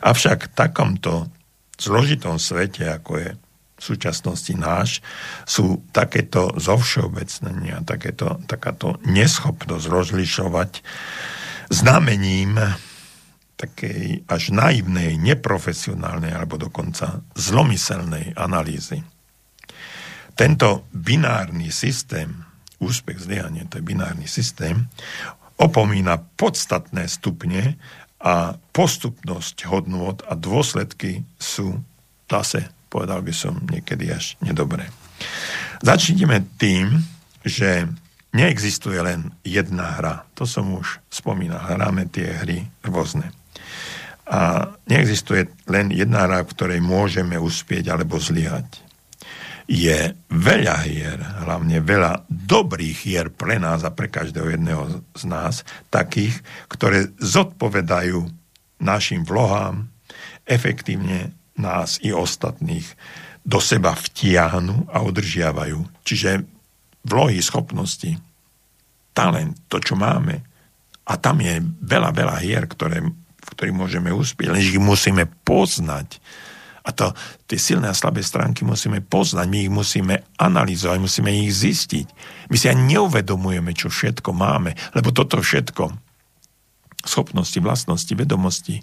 Avšak v takomto zložitom svete, ako je súčasnosti náš, sú takéto zovšeobecnenia, takéto, takáto neschopnosť rozlišovať znamením takej až naivnej, neprofesionálnej alebo dokonca zlomyselnej analýzy. Tento binárny systém úspech, zlyhanie, to je binárny systém, opomína podstatné stupne a postupnosť hodnôt a dôsledky sú zase, povedal by som, niekedy až nedobré. Začneme tým, že neexistuje len jedna hra. To som už spomínal. Hráme tie hry rôzne. A neexistuje len jedna hra, v ktorej môžeme uspieť alebo zlyhať je veľa hier, hlavne veľa dobrých hier pre nás a pre každého jedného z nás, takých, ktoré zodpovedajú našim vlohám, efektívne nás i ostatných do seba vtiahnu a udržiavajú. Čiže vlohy, schopnosti, talent, to, čo máme. A tam je veľa, veľa hier, ktoré, v ktorých môžeme uspieť, len ich musíme poznať A to, tie silné a slabé stránky musíme poznať, my ich musíme analyzovať, musíme ich zistiť. My si ani neuvedomujeme, čo všetko máme, lebo toto všetko, schopnosti, vlastnosti, vedomosti,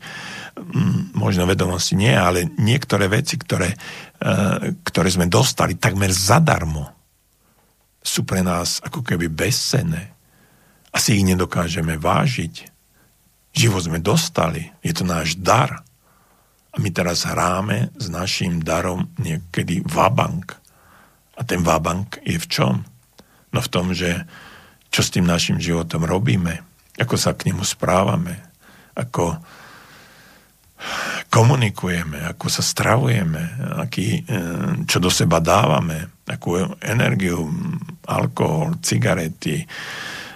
mm, možno vedomosti nie, ale niektoré veci, ktoré, e, ktoré sme dostali takmer zadarmo, sú pre nás ako keby bezcenné. Asi ich nedokážeme vážiť. Život sme dostali, je to náš dar. A my teraz hráme s našim darom niekedy vabank. A ten vabank je v čom? No v tom, že čo s tým našim životom robíme, ako sa k nemu správame, ako komunikujeme, ako sa stravujeme, aký, e, čo do seba dávame, akú energiu, alkohol, cigarety,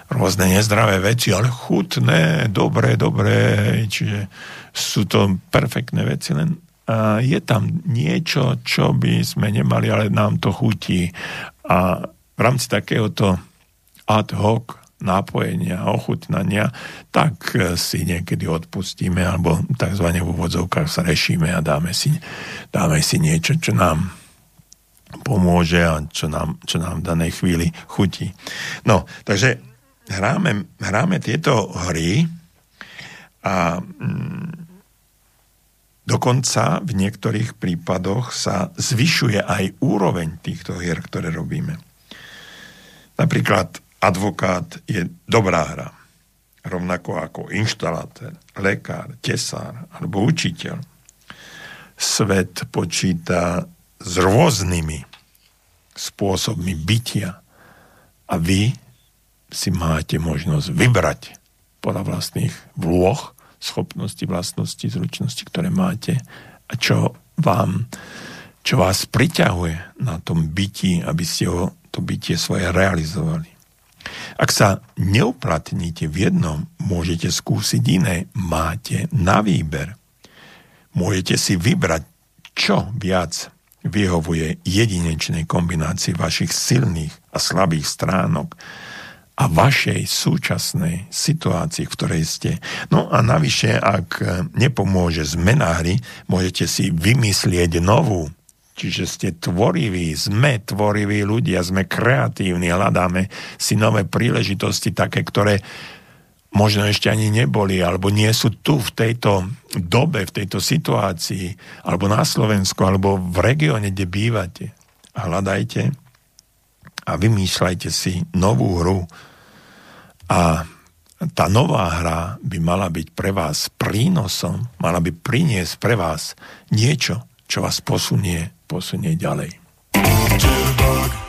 rôzne nezdravé veci, ale chutné, dobré, dobré, čiže sú to perfektné veci, len je tam niečo, čo by sme nemali, ale nám to chutí. A v rámci takéhoto ad hoc nápojenia, ochutnania, tak si niekedy odpustíme alebo tzv. v úvodzovkách sa rešíme a dáme si, dáme si niečo, čo nám pomôže a čo nám, čo nám v danej chvíli chutí. No, takže hráme, hráme tieto hry a mm, Dokonca v niektorých prípadoch sa zvyšuje aj úroveň týchto hier, ktoré robíme. Napríklad advokát je dobrá hra, rovnako ako inštalátor, lekár, tesár alebo učiteľ. Svet počíta s rôznymi spôsobmi bytia a vy si máte možnosť vybrať podľa vlastných vloh schopnosti, vlastnosti, zručnosti, ktoré máte a čo vám, čo vás priťahuje na tom byti, aby ste ho, to bytie svoje realizovali. Ak sa neuplatníte v jednom, môžete skúsiť iné. Máte na výber. Môžete si vybrať, čo viac vyhovuje jedinečnej kombinácii vašich silných a slabých stránok a vašej súčasnej situácii, v ktorej ste. No a navyše, ak nepomôže zmena hry, môžete si vymyslieť novú. Čiže ste tvoriví, sme tvoriví ľudia, sme kreatívni, hľadáme si nové príležitosti, také, ktoré možno ešte ani neboli, alebo nie sú tu v tejto dobe, v tejto situácii, alebo na Slovensku, alebo v regióne, kde bývate. A hľadajte a vymýšľajte si novú hru, a tá nová hra by mala byť pre vás prínosom, mala by priniesť pre vás niečo, čo vás posunie, posunie ďalej. Jitterbug. leave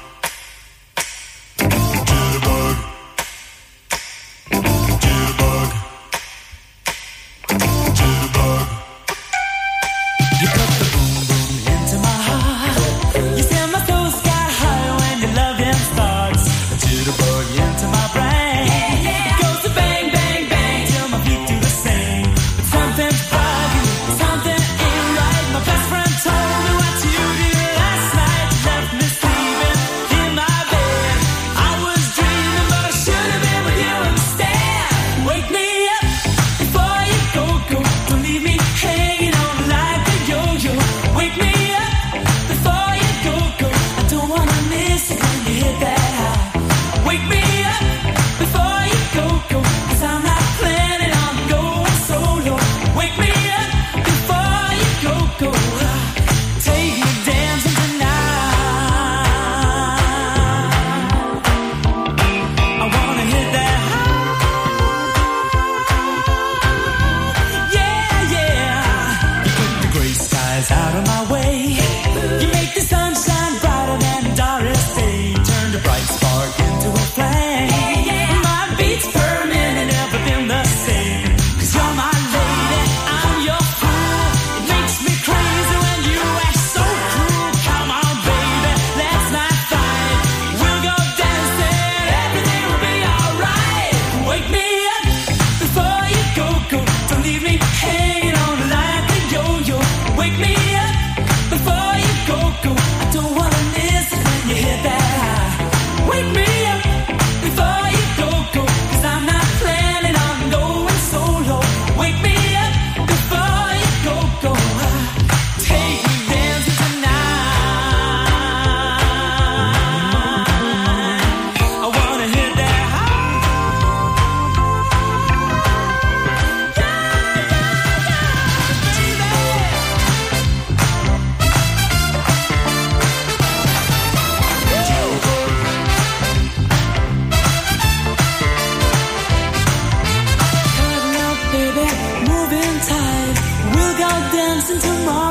listen tomorrow.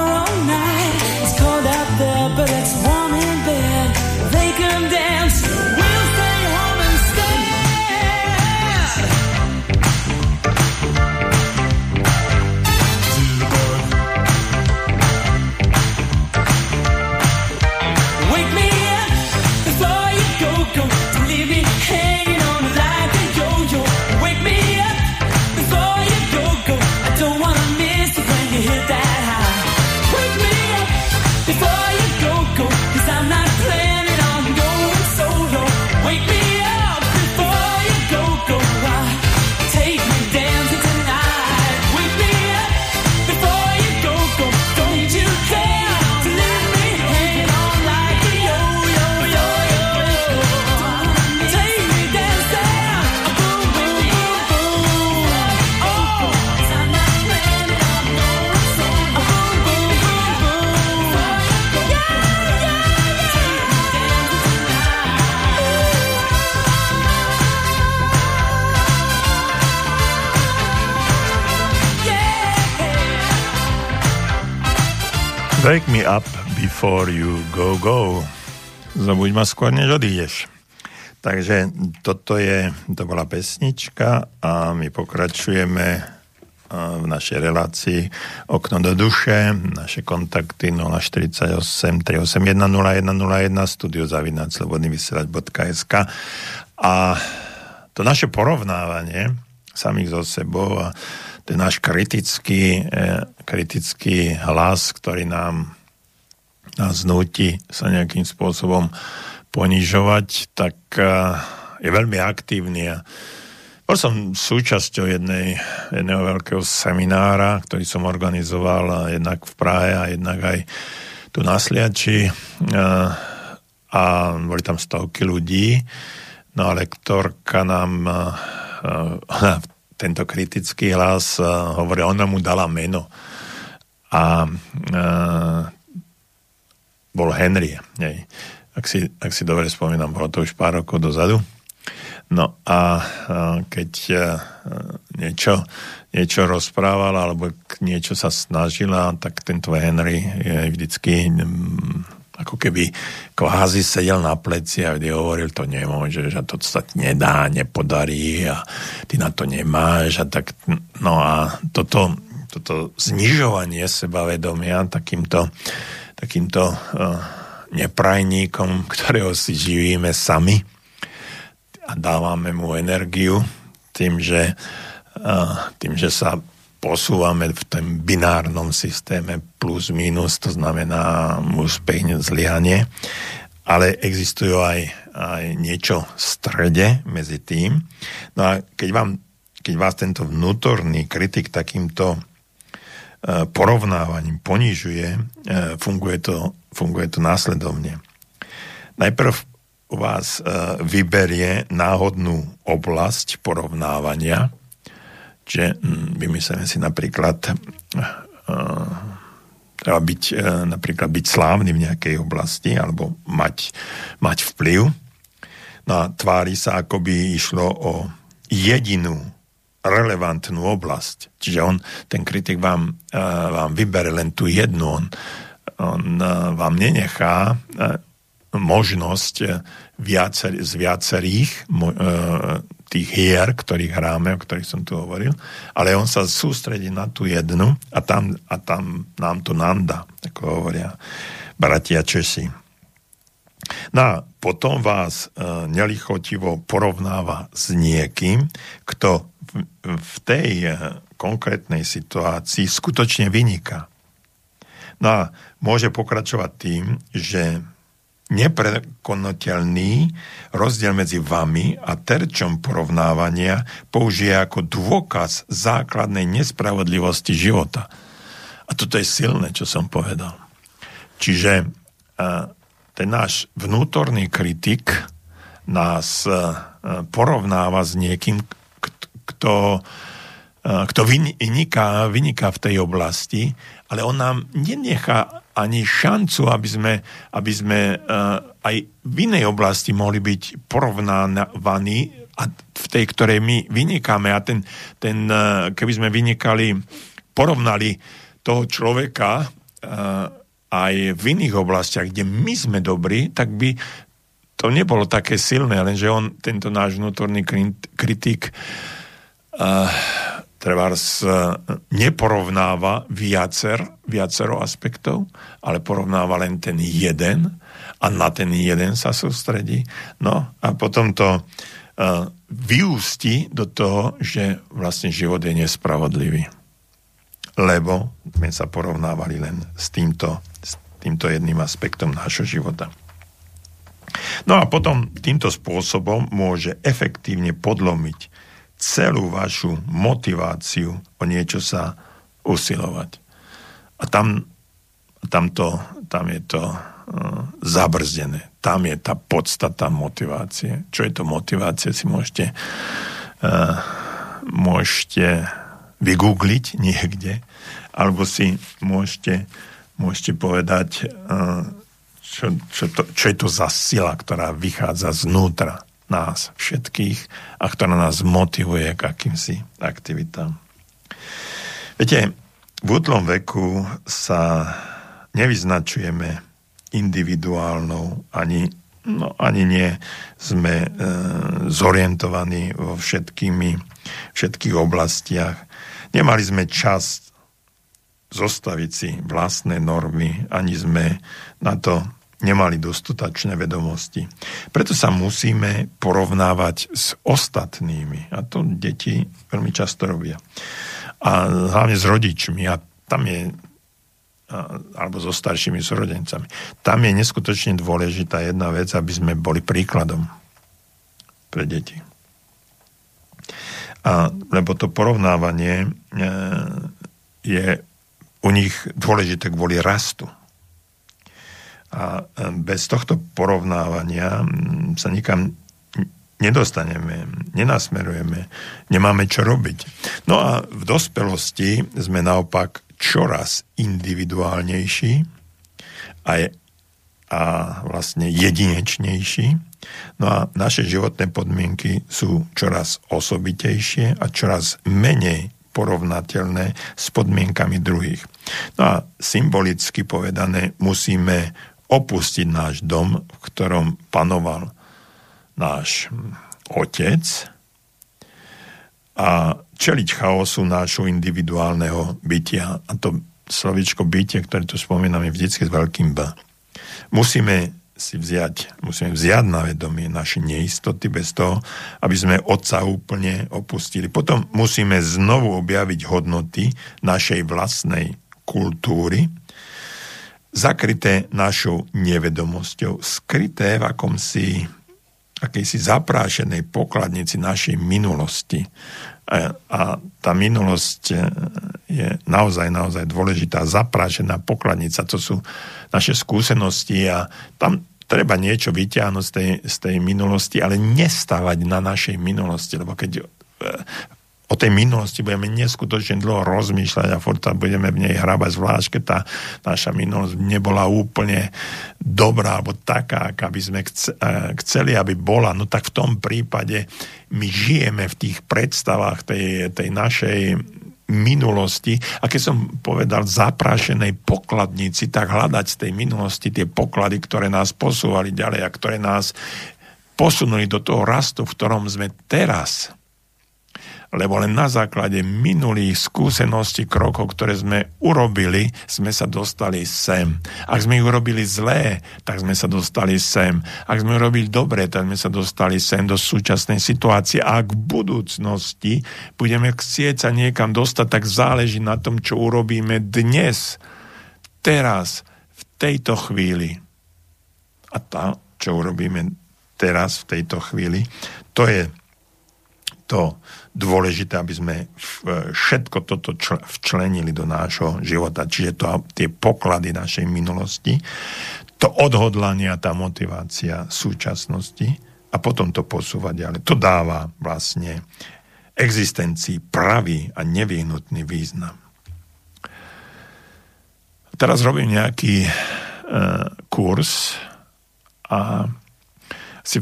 Before you go go. Zobuď ma skôr, než odídeš. Takže toto je, to bola pesnička a my pokračujeme v našej relácii Okno do duše, naše kontakty 048 381 0101 studiozavinac.slobodnyvysielač.sk a to naše porovnávanie samých so sebou a ten náš kritický, e, kritický hlas, ktorý nám nás nutí sa nejakým spôsobom ponižovať, tak e, je veľmi aktívny a bol som súčasťou jednej, jedného veľkého seminára, ktorý som organizoval jednak v Prahe a jednak aj tu na Sliači a, a boli tam stovky ľudí. No a lektorka nám ona tento kritický hlas hovorí, ona mu dala meno. A bol Henry. Nej. Ak, si, ak si dobre spomínam, bolo to už pár rokov dozadu. No a keď e, niečo, niečo rozprávala alebo niečo sa snažila, tak tento Henry je vždycky ako keby kvázi sedel na pleci a vždy hovoril, to nemôže, že to sa nedá, nepodarí a ty na to nemáš a tak, no a toto, toto znižovanie sebavedomia takýmto, takýmto uh, neprajníkom, ktorého si živíme sami, a dávame mu energiu tým, že, tým, že sa posúvame v tom binárnom systéme plus minus, to znamená úspech, zlyhanie, ale existujú aj, aj niečo v strede medzi tým. No a keď, vám, keď vás tento vnútorný kritik takýmto porovnávaním ponižuje, e, funguje to, funguje to následovne. Najprv vás e, vyberie náhodnú oblasť porovnávania, že hm, vymyslíme si napríklad e, treba byť, e, napríklad byť slávny v nejakej oblasti alebo mať, mať vplyv. No a tvári sa, ako by išlo o jedinú relevantnú oblasť. Čiže on, ten kritik vám, vám vybere len tú jednu, on, on vám nenechá možnosť eh, viacer, z viacerých tých hier, ktorých hráme, o ktorých som tu hovoril, ale on sa sústredí na tú jednu a tam, a tam nám to nanda, ako hovoria bratia Česi. No a potom vás nelichotivo porovnáva s niekým, kto v, tej e, konkrétnej situácii skutočne vyniká. No a môže pokračovať tým, že neprekonateľný rozdiel medzi vami a terčom porovnávania použije ako dôkaz základnej nespravodlivosti života. A toto je silné, čo som povedal. Čiže ten náš vnútorný kritik nás porovnáva s niekým, kto, kto vyniká, vyniká v tej oblasti, ale on nám nenechá ani šancu, aby sme, aby sme uh, aj v inej oblasti mohli byť porovnávaní a v tej, ktorej my vynikáme. A ten, ten uh, keby sme vynikali, porovnali toho človeka aj v iných oblastiach, kde my sme dobrí, tak by to nebolo také silné, lenže on, tento náš vnútorný kritik, trebárs e, neporovnáva viacer, viacero aspektov, ale porovnáva len ten jeden a na ten jeden sa sústredí. No a potom to uh, vyústi do toho, že vlastne život je nespravodlivý. Lebo sme sa porovnávali len s týmto, s týmto jedným aspektom nášho života. No a potom týmto spôsobom môže efektívne podlomiť celú vašu motiváciu o niečo sa usilovať. A tam, tam, to, tam je to uh, zabrzdené. Tam je tá podstata motivácie. Čo je to motivácia, si môžete, uh, môžete vygoogliť niekde, alebo si môžete, môžete povedať, uh, čo, čo, to, čo je to za sila, ktorá vychádza znútra nás všetkých a ktorá nás motivuje k akýmsi aktivitám. Viete, v útlom veku sa nevyznačujeme individuálnou ani, no, ani nie sme e, zorientovaní vo všetkými, všetkých oblastiach. Nemali sme čas zostaviť si vlastné normy, ani sme na to nemali dostatočné vedomosti. Preto sa musíme porovnávať s ostatnými. A to deti veľmi často robia. A hlavne s rodičmi. A tam je alebo so staršími súrodencami. Tam je neskutočne dôležitá jedna vec, aby sme boli príkladom pre deti. A, lebo to porovnávanie e, je u nich dôležité kvôli rastu. A bez tohto porovnávania sa nikam nedostaneme, nenasmerujeme, nemáme čo robiť. No a v dospelosti sme naopak čoraz individuálnejší a, je, a vlastne jedinečnejší. No a naše životné podmienky sú čoraz osobitejšie a čoraz menej porovnateľné s podmienkami druhých. No a symbolicky povedané musíme opustiť náš dom, v ktorom panoval náš otec a čeliť chaosu nášho individuálneho bytia. A to slovičko bytie, ktoré tu spomíname vždycky s veľkým B. Musíme si vziať, musíme vziať na vedomie naše neistoty bez toho, aby sme otca úplne opustili. Potom musíme znovu objaviť hodnoty našej vlastnej kultúry, zakryté našou nevedomosťou, skryté v akomsi akejsi zaprášenej pokladnici našej minulosti. A, a tá minulosť e, je naozaj, naozaj dôležitá, zaprášená pokladnica, to sú naše skúsenosti a tam treba niečo vyťahnuť z tej, z tej minulosti, ale nestávať na našej minulosti, lebo keď e, o tej minulosti budeme neskutočne dlho rozmýšľať a furt budeme v nej hrabať, zvlášť keď tá naša minulosť nebola úplne dobrá alebo taká, aká by sme eh, chceli, aby bola, no tak v tom prípade my žijeme v tých predstavách tej, tej našej minulosti. A keď som povedal zaprášenej pokladnici, tak hľadať z tej minulosti tie poklady, ktoré nás posúvali ďalej a ktoré nás posunuli do toho rastu, v ktorom sme teraz lebo len na základe minulých skúseností, krokov, ktoré sme urobili, sme sa dostali sem. Ak sme ich urobili zlé, tak sme sa dostali sem. Ak sme urobili dobre, tak sme sa dostali sem do súčasnej situácie. A ak v budúcnosti budeme chcieť sa niekam dostať, tak záleží na tom, čo urobíme dnes, teraz, v tejto chvíli. A to, čo urobíme teraz, v tejto chvíli, to je to dôležité, aby sme všetko toto čl- včlenili do nášho života. Čiže to, tie poklady našej minulosti, to odhodlanie a tá motivácia súčasnosti a potom to posúvať ďalej. To dáva vlastne existencii pravý a nevyhnutný význam. Teraz robím nejaký e, kurz a si,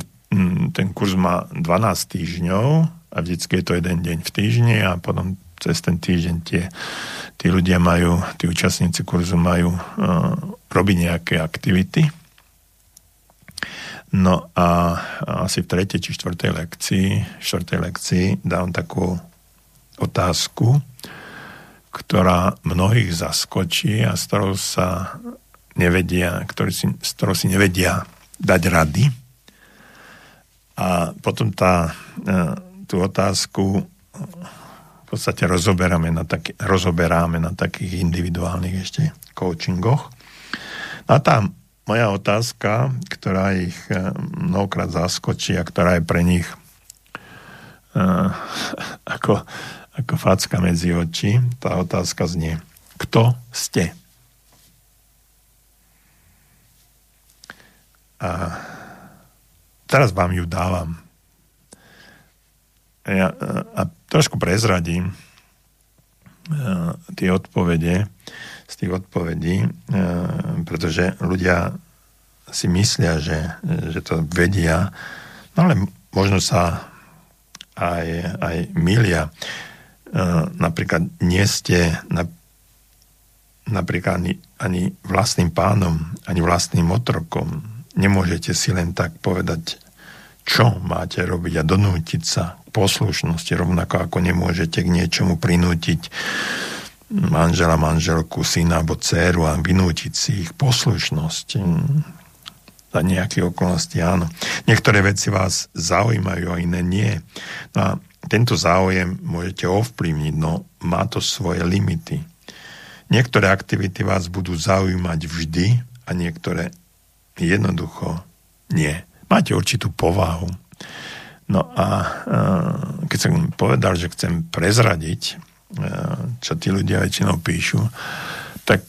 ten kurz má 12 týždňov a vždycky je to jeden deň v týždni a potom cez ten týždeň tie, tí ľudia majú, tí účastníci kurzu majú uh, robiť nejaké aktivity. No a asi v tretej či štvrtej lekcii, štvrtej lekcii dám takú otázku, ktorá mnohých zaskočí a s ktorou sa nevedia, ktorý si, s ktorou si nevedia dať rady. A potom tá uh, tú otázku v podstate rozoberáme na, taký, rozoberáme na takých individuálnych ešte coachingoch. A tá moja otázka, ktorá ich eh, mnohokrát zaskočí a ktorá je pre nich uh, ako, ako facka medzi oči, tá otázka znie, kto ste? A teraz vám ju dávam ja, a trošku prezradím e, tie odpovede, z tých odpovedí, e, pretože ľudia si myslia, že, že to vedia, no ale možno sa aj, aj milia. E, napríklad nie ste na, napríklad ani, ani vlastným pánom, ani vlastným otrokom nemôžete si len tak povedať, čo máte robiť a donútiť sa poslušnosti, rovnako ako nemôžete k niečomu prinútiť manžela, manželku, syna alebo dceru a vynútiť si ich poslušnosť. Za nejaké okolnosti áno. Niektoré veci vás zaujímajú a iné nie. No a tento záujem môžete ovplyvniť, no má to svoje limity. Niektoré aktivity vás budú zaujímať vždy a niektoré jednoducho nie. Máte určitú povahu. No a keď som povedal, že chcem prezradiť, čo tí ľudia väčšinou píšu, tak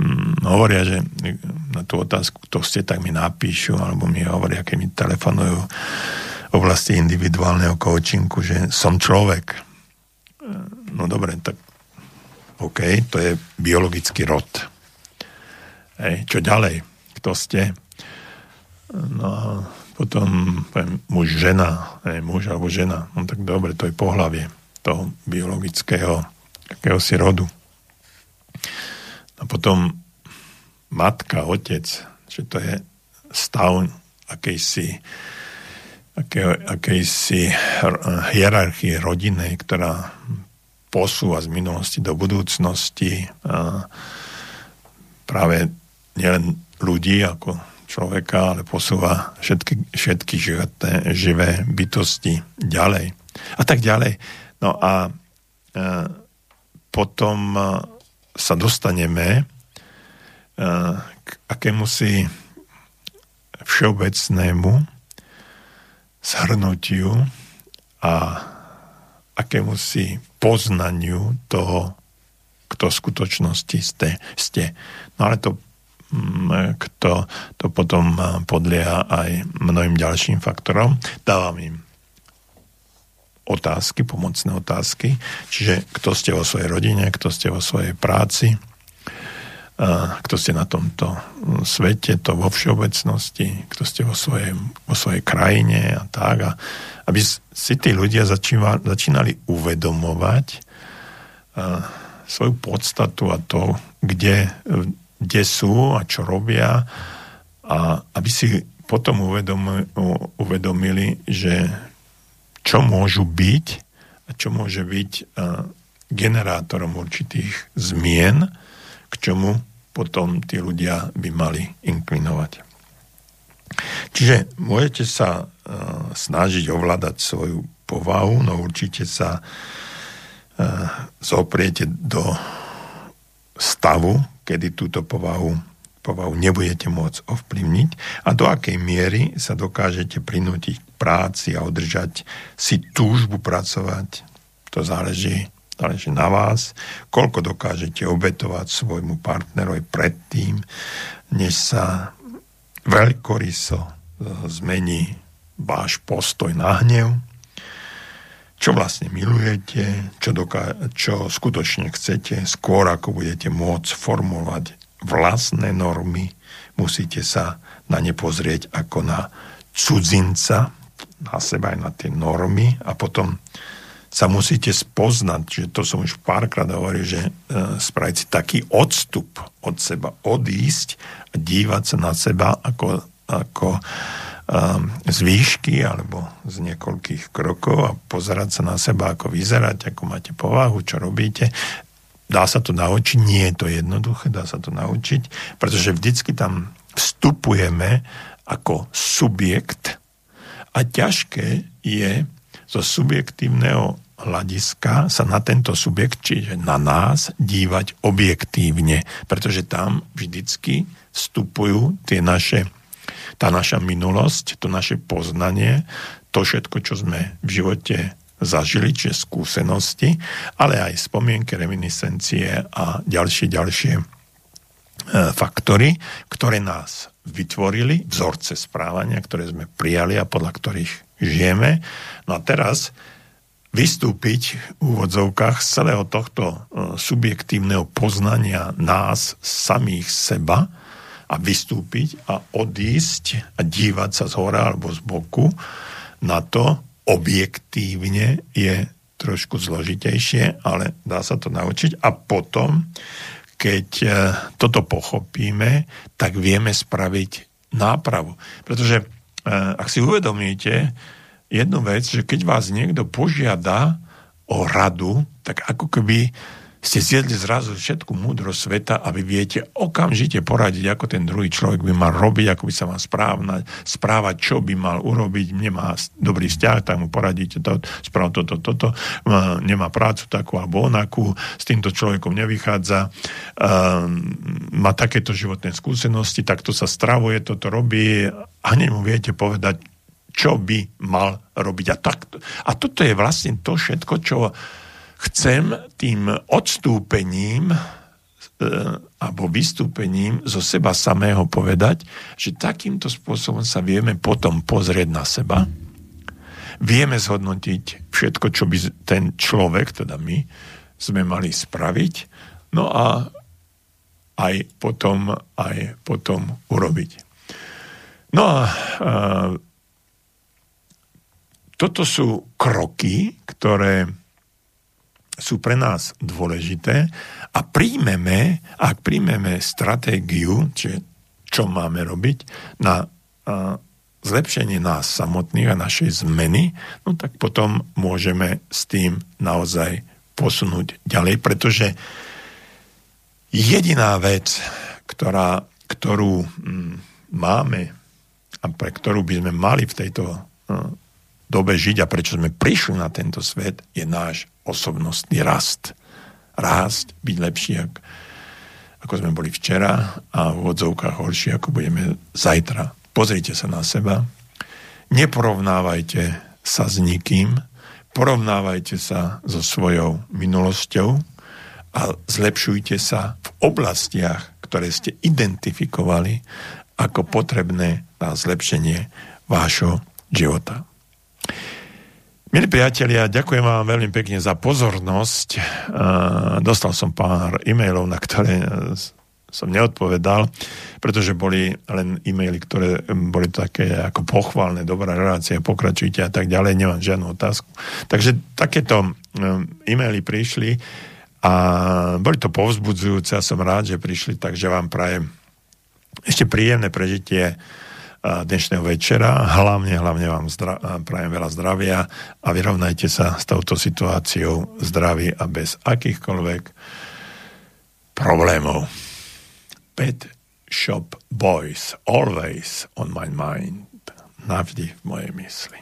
hm, hovoria, že na tú otázku, kto ste, tak mi napíšu, alebo mi hovoria, keď mi telefonujú v oblasti individuálneho coachingu, že som človek. No dobre, tak OK, to je biologický rod. Hej, čo ďalej? Kto ste? No potom poviem, muž, žena, hej, muž alebo žena. No tak dobre, to je pohlavie toho biologického akéhosi rodu. A potom matka, otec, že to je stav akejsi akej, akejsi hierarchie rodinnej, ktorá posúva z minulosti do budúcnosti a práve nielen ľudí ako človeka, ale posúva všetky, všetky životné, živé bytosti ďalej. A tak ďalej. No a e, potom e, sa dostaneme e, k akému si všeobecnému zhrnutiu a akému si poznaniu toho, kto v skutočnosti ste. ste. No ale to, kto, to potom podlieha aj mnohým ďalším faktorom. Dávam im otázky, pomocné otázky, čiže kto ste vo svojej rodine, kto ste vo svojej práci, kto ste na tomto svete, to vo všeobecnosti, kto ste vo svojej, vo svojej krajine a tak. A aby si tí ľudia začíva, začínali uvedomovať a, svoju podstatu a to, kde, kde sú a čo robia a aby si potom uvedomili, že čo môžu byť a čo môže byť a, generátorom určitých zmien, k čomu potom tí ľudia by mali inklinovať. Čiže môžete sa uh, snažiť ovládať svoju povahu, no určite sa uh, zopriete do stavu, kedy túto povahu, povahu nebudete môcť ovplyvniť a do akej miery sa dokážete prinútiť k práci a udržať si túžbu pracovať. To záleží záleží na vás, koľko dokážete obetovať svojmu partnerovi predtým, než sa veľkoryso e, zmení váš postoj na hnev, čo vlastne milujete, čo, doká- čo skutočne chcete, skôr ako budete môcť formulovať vlastné normy, musíte sa na ne pozrieť ako na cudzinca, na seba aj na tie normy a potom sa musíte spoznať, že to som už párkrát hovoril, že e, spraviť si taký odstup od seba, odísť a dívať sa na seba ako, ako z výšky alebo z niekoľkých krokov a pozerať sa na seba, ako vyzerať, ako máte povahu, čo robíte. Dá sa to naučiť, nie je to jednoduché, dá sa to naučiť, pretože vždycky tam vstupujeme ako subjekt a ťažké je zo subjektívneho hľadiska sa na tento subjekt, čiže na nás, dívať objektívne, pretože tam vždycky vstupujú tie naše, tá naša minulosť, to naše poznanie, to všetko, čo sme v živote zažili, čiže skúsenosti, ale aj spomienky, reminiscencie a ďalšie, ďalšie e, faktory, ktoré nás vytvorili, vzorce správania, ktoré sme prijali a podľa ktorých žijeme. No a teraz vystúpiť v úvodzovkách z celého tohto e, subjektívneho poznania nás, samých seba a vystúpiť a odísť a dívať sa z hora alebo z boku na to objektívne je trošku zložitejšie, ale dá sa to naučiť. A potom, keď e, toto pochopíme, tak vieme spraviť nápravu. Pretože e, ak si uvedomíte jednu vec, že keď vás niekto požiada o radu, tak ako keby ste zjedli zrazu všetku múdro sveta a vy viete okamžite poradiť, ako ten druhý človek by mal robiť, ako by sa mal správať, správať, čo by mal urobiť, nemá dobrý vzťah, tak mu poradíte to, správ toto, toto, nemá prácu takú alebo onakú, s týmto človekom nevychádza, má takéto životné skúsenosti, takto sa stravuje, toto robí a hneď mu viete povedať, čo by mal robiť. A, tak, a toto je vlastne to všetko, čo chcem tým odstúpením e, alebo vystúpením zo seba samého povedať, že takýmto spôsobom sa vieme potom pozrieť na seba, vieme zhodnotiť všetko, čo by ten človek, teda my, sme mali spraviť, no a aj potom, aj potom urobiť. No a, a toto sú kroky, ktoré sú pre nás dôležité a príjmeme, ak príjmeme stratégiu, čiže čo máme robiť na zlepšenie nás samotných a našej zmeny, no tak potom môžeme s tým naozaj posunúť ďalej, pretože jediná vec, ktorá, ktorú mm, máme a pre ktorú by sme mali v tejto dobe žiť a prečo sme prišli na tento svet, je náš osobnostný rast. Rásť, byť lepší, ako, ako sme boli včera a v odzovkách horší, ako budeme zajtra. Pozrite sa na seba, neporovnávajte sa s nikým, porovnávajte sa so svojou minulosťou a zlepšujte sa v oblastiach, ktoré ste identifikovali ako potrebné na zlepšenie vášho života. Milí priatelia, ďakujem vám veľmi pekne za pozornosť. Dostal som pár e-mailov, na ktoré som neodpovedal, pretože boli len e-maily, ktoré boli také ako pochválne, dobrá relácia, pokračujte a tak ďalej, nemám žiadnu otázku. Takže takéto e-maily prišli a boli to povzbudzujúce a som rád, že prišli, takže vám prajem ešte príjemné prežitie dnešného večera. Hlavne, hlavne vám zdra- prajem veľa zdravia a vyrovnajte sa s touto situáciou zdraví a bez akýchkoľvek problémov. Pet Shop Boys, always on my mind. Navždy v mojej mysli.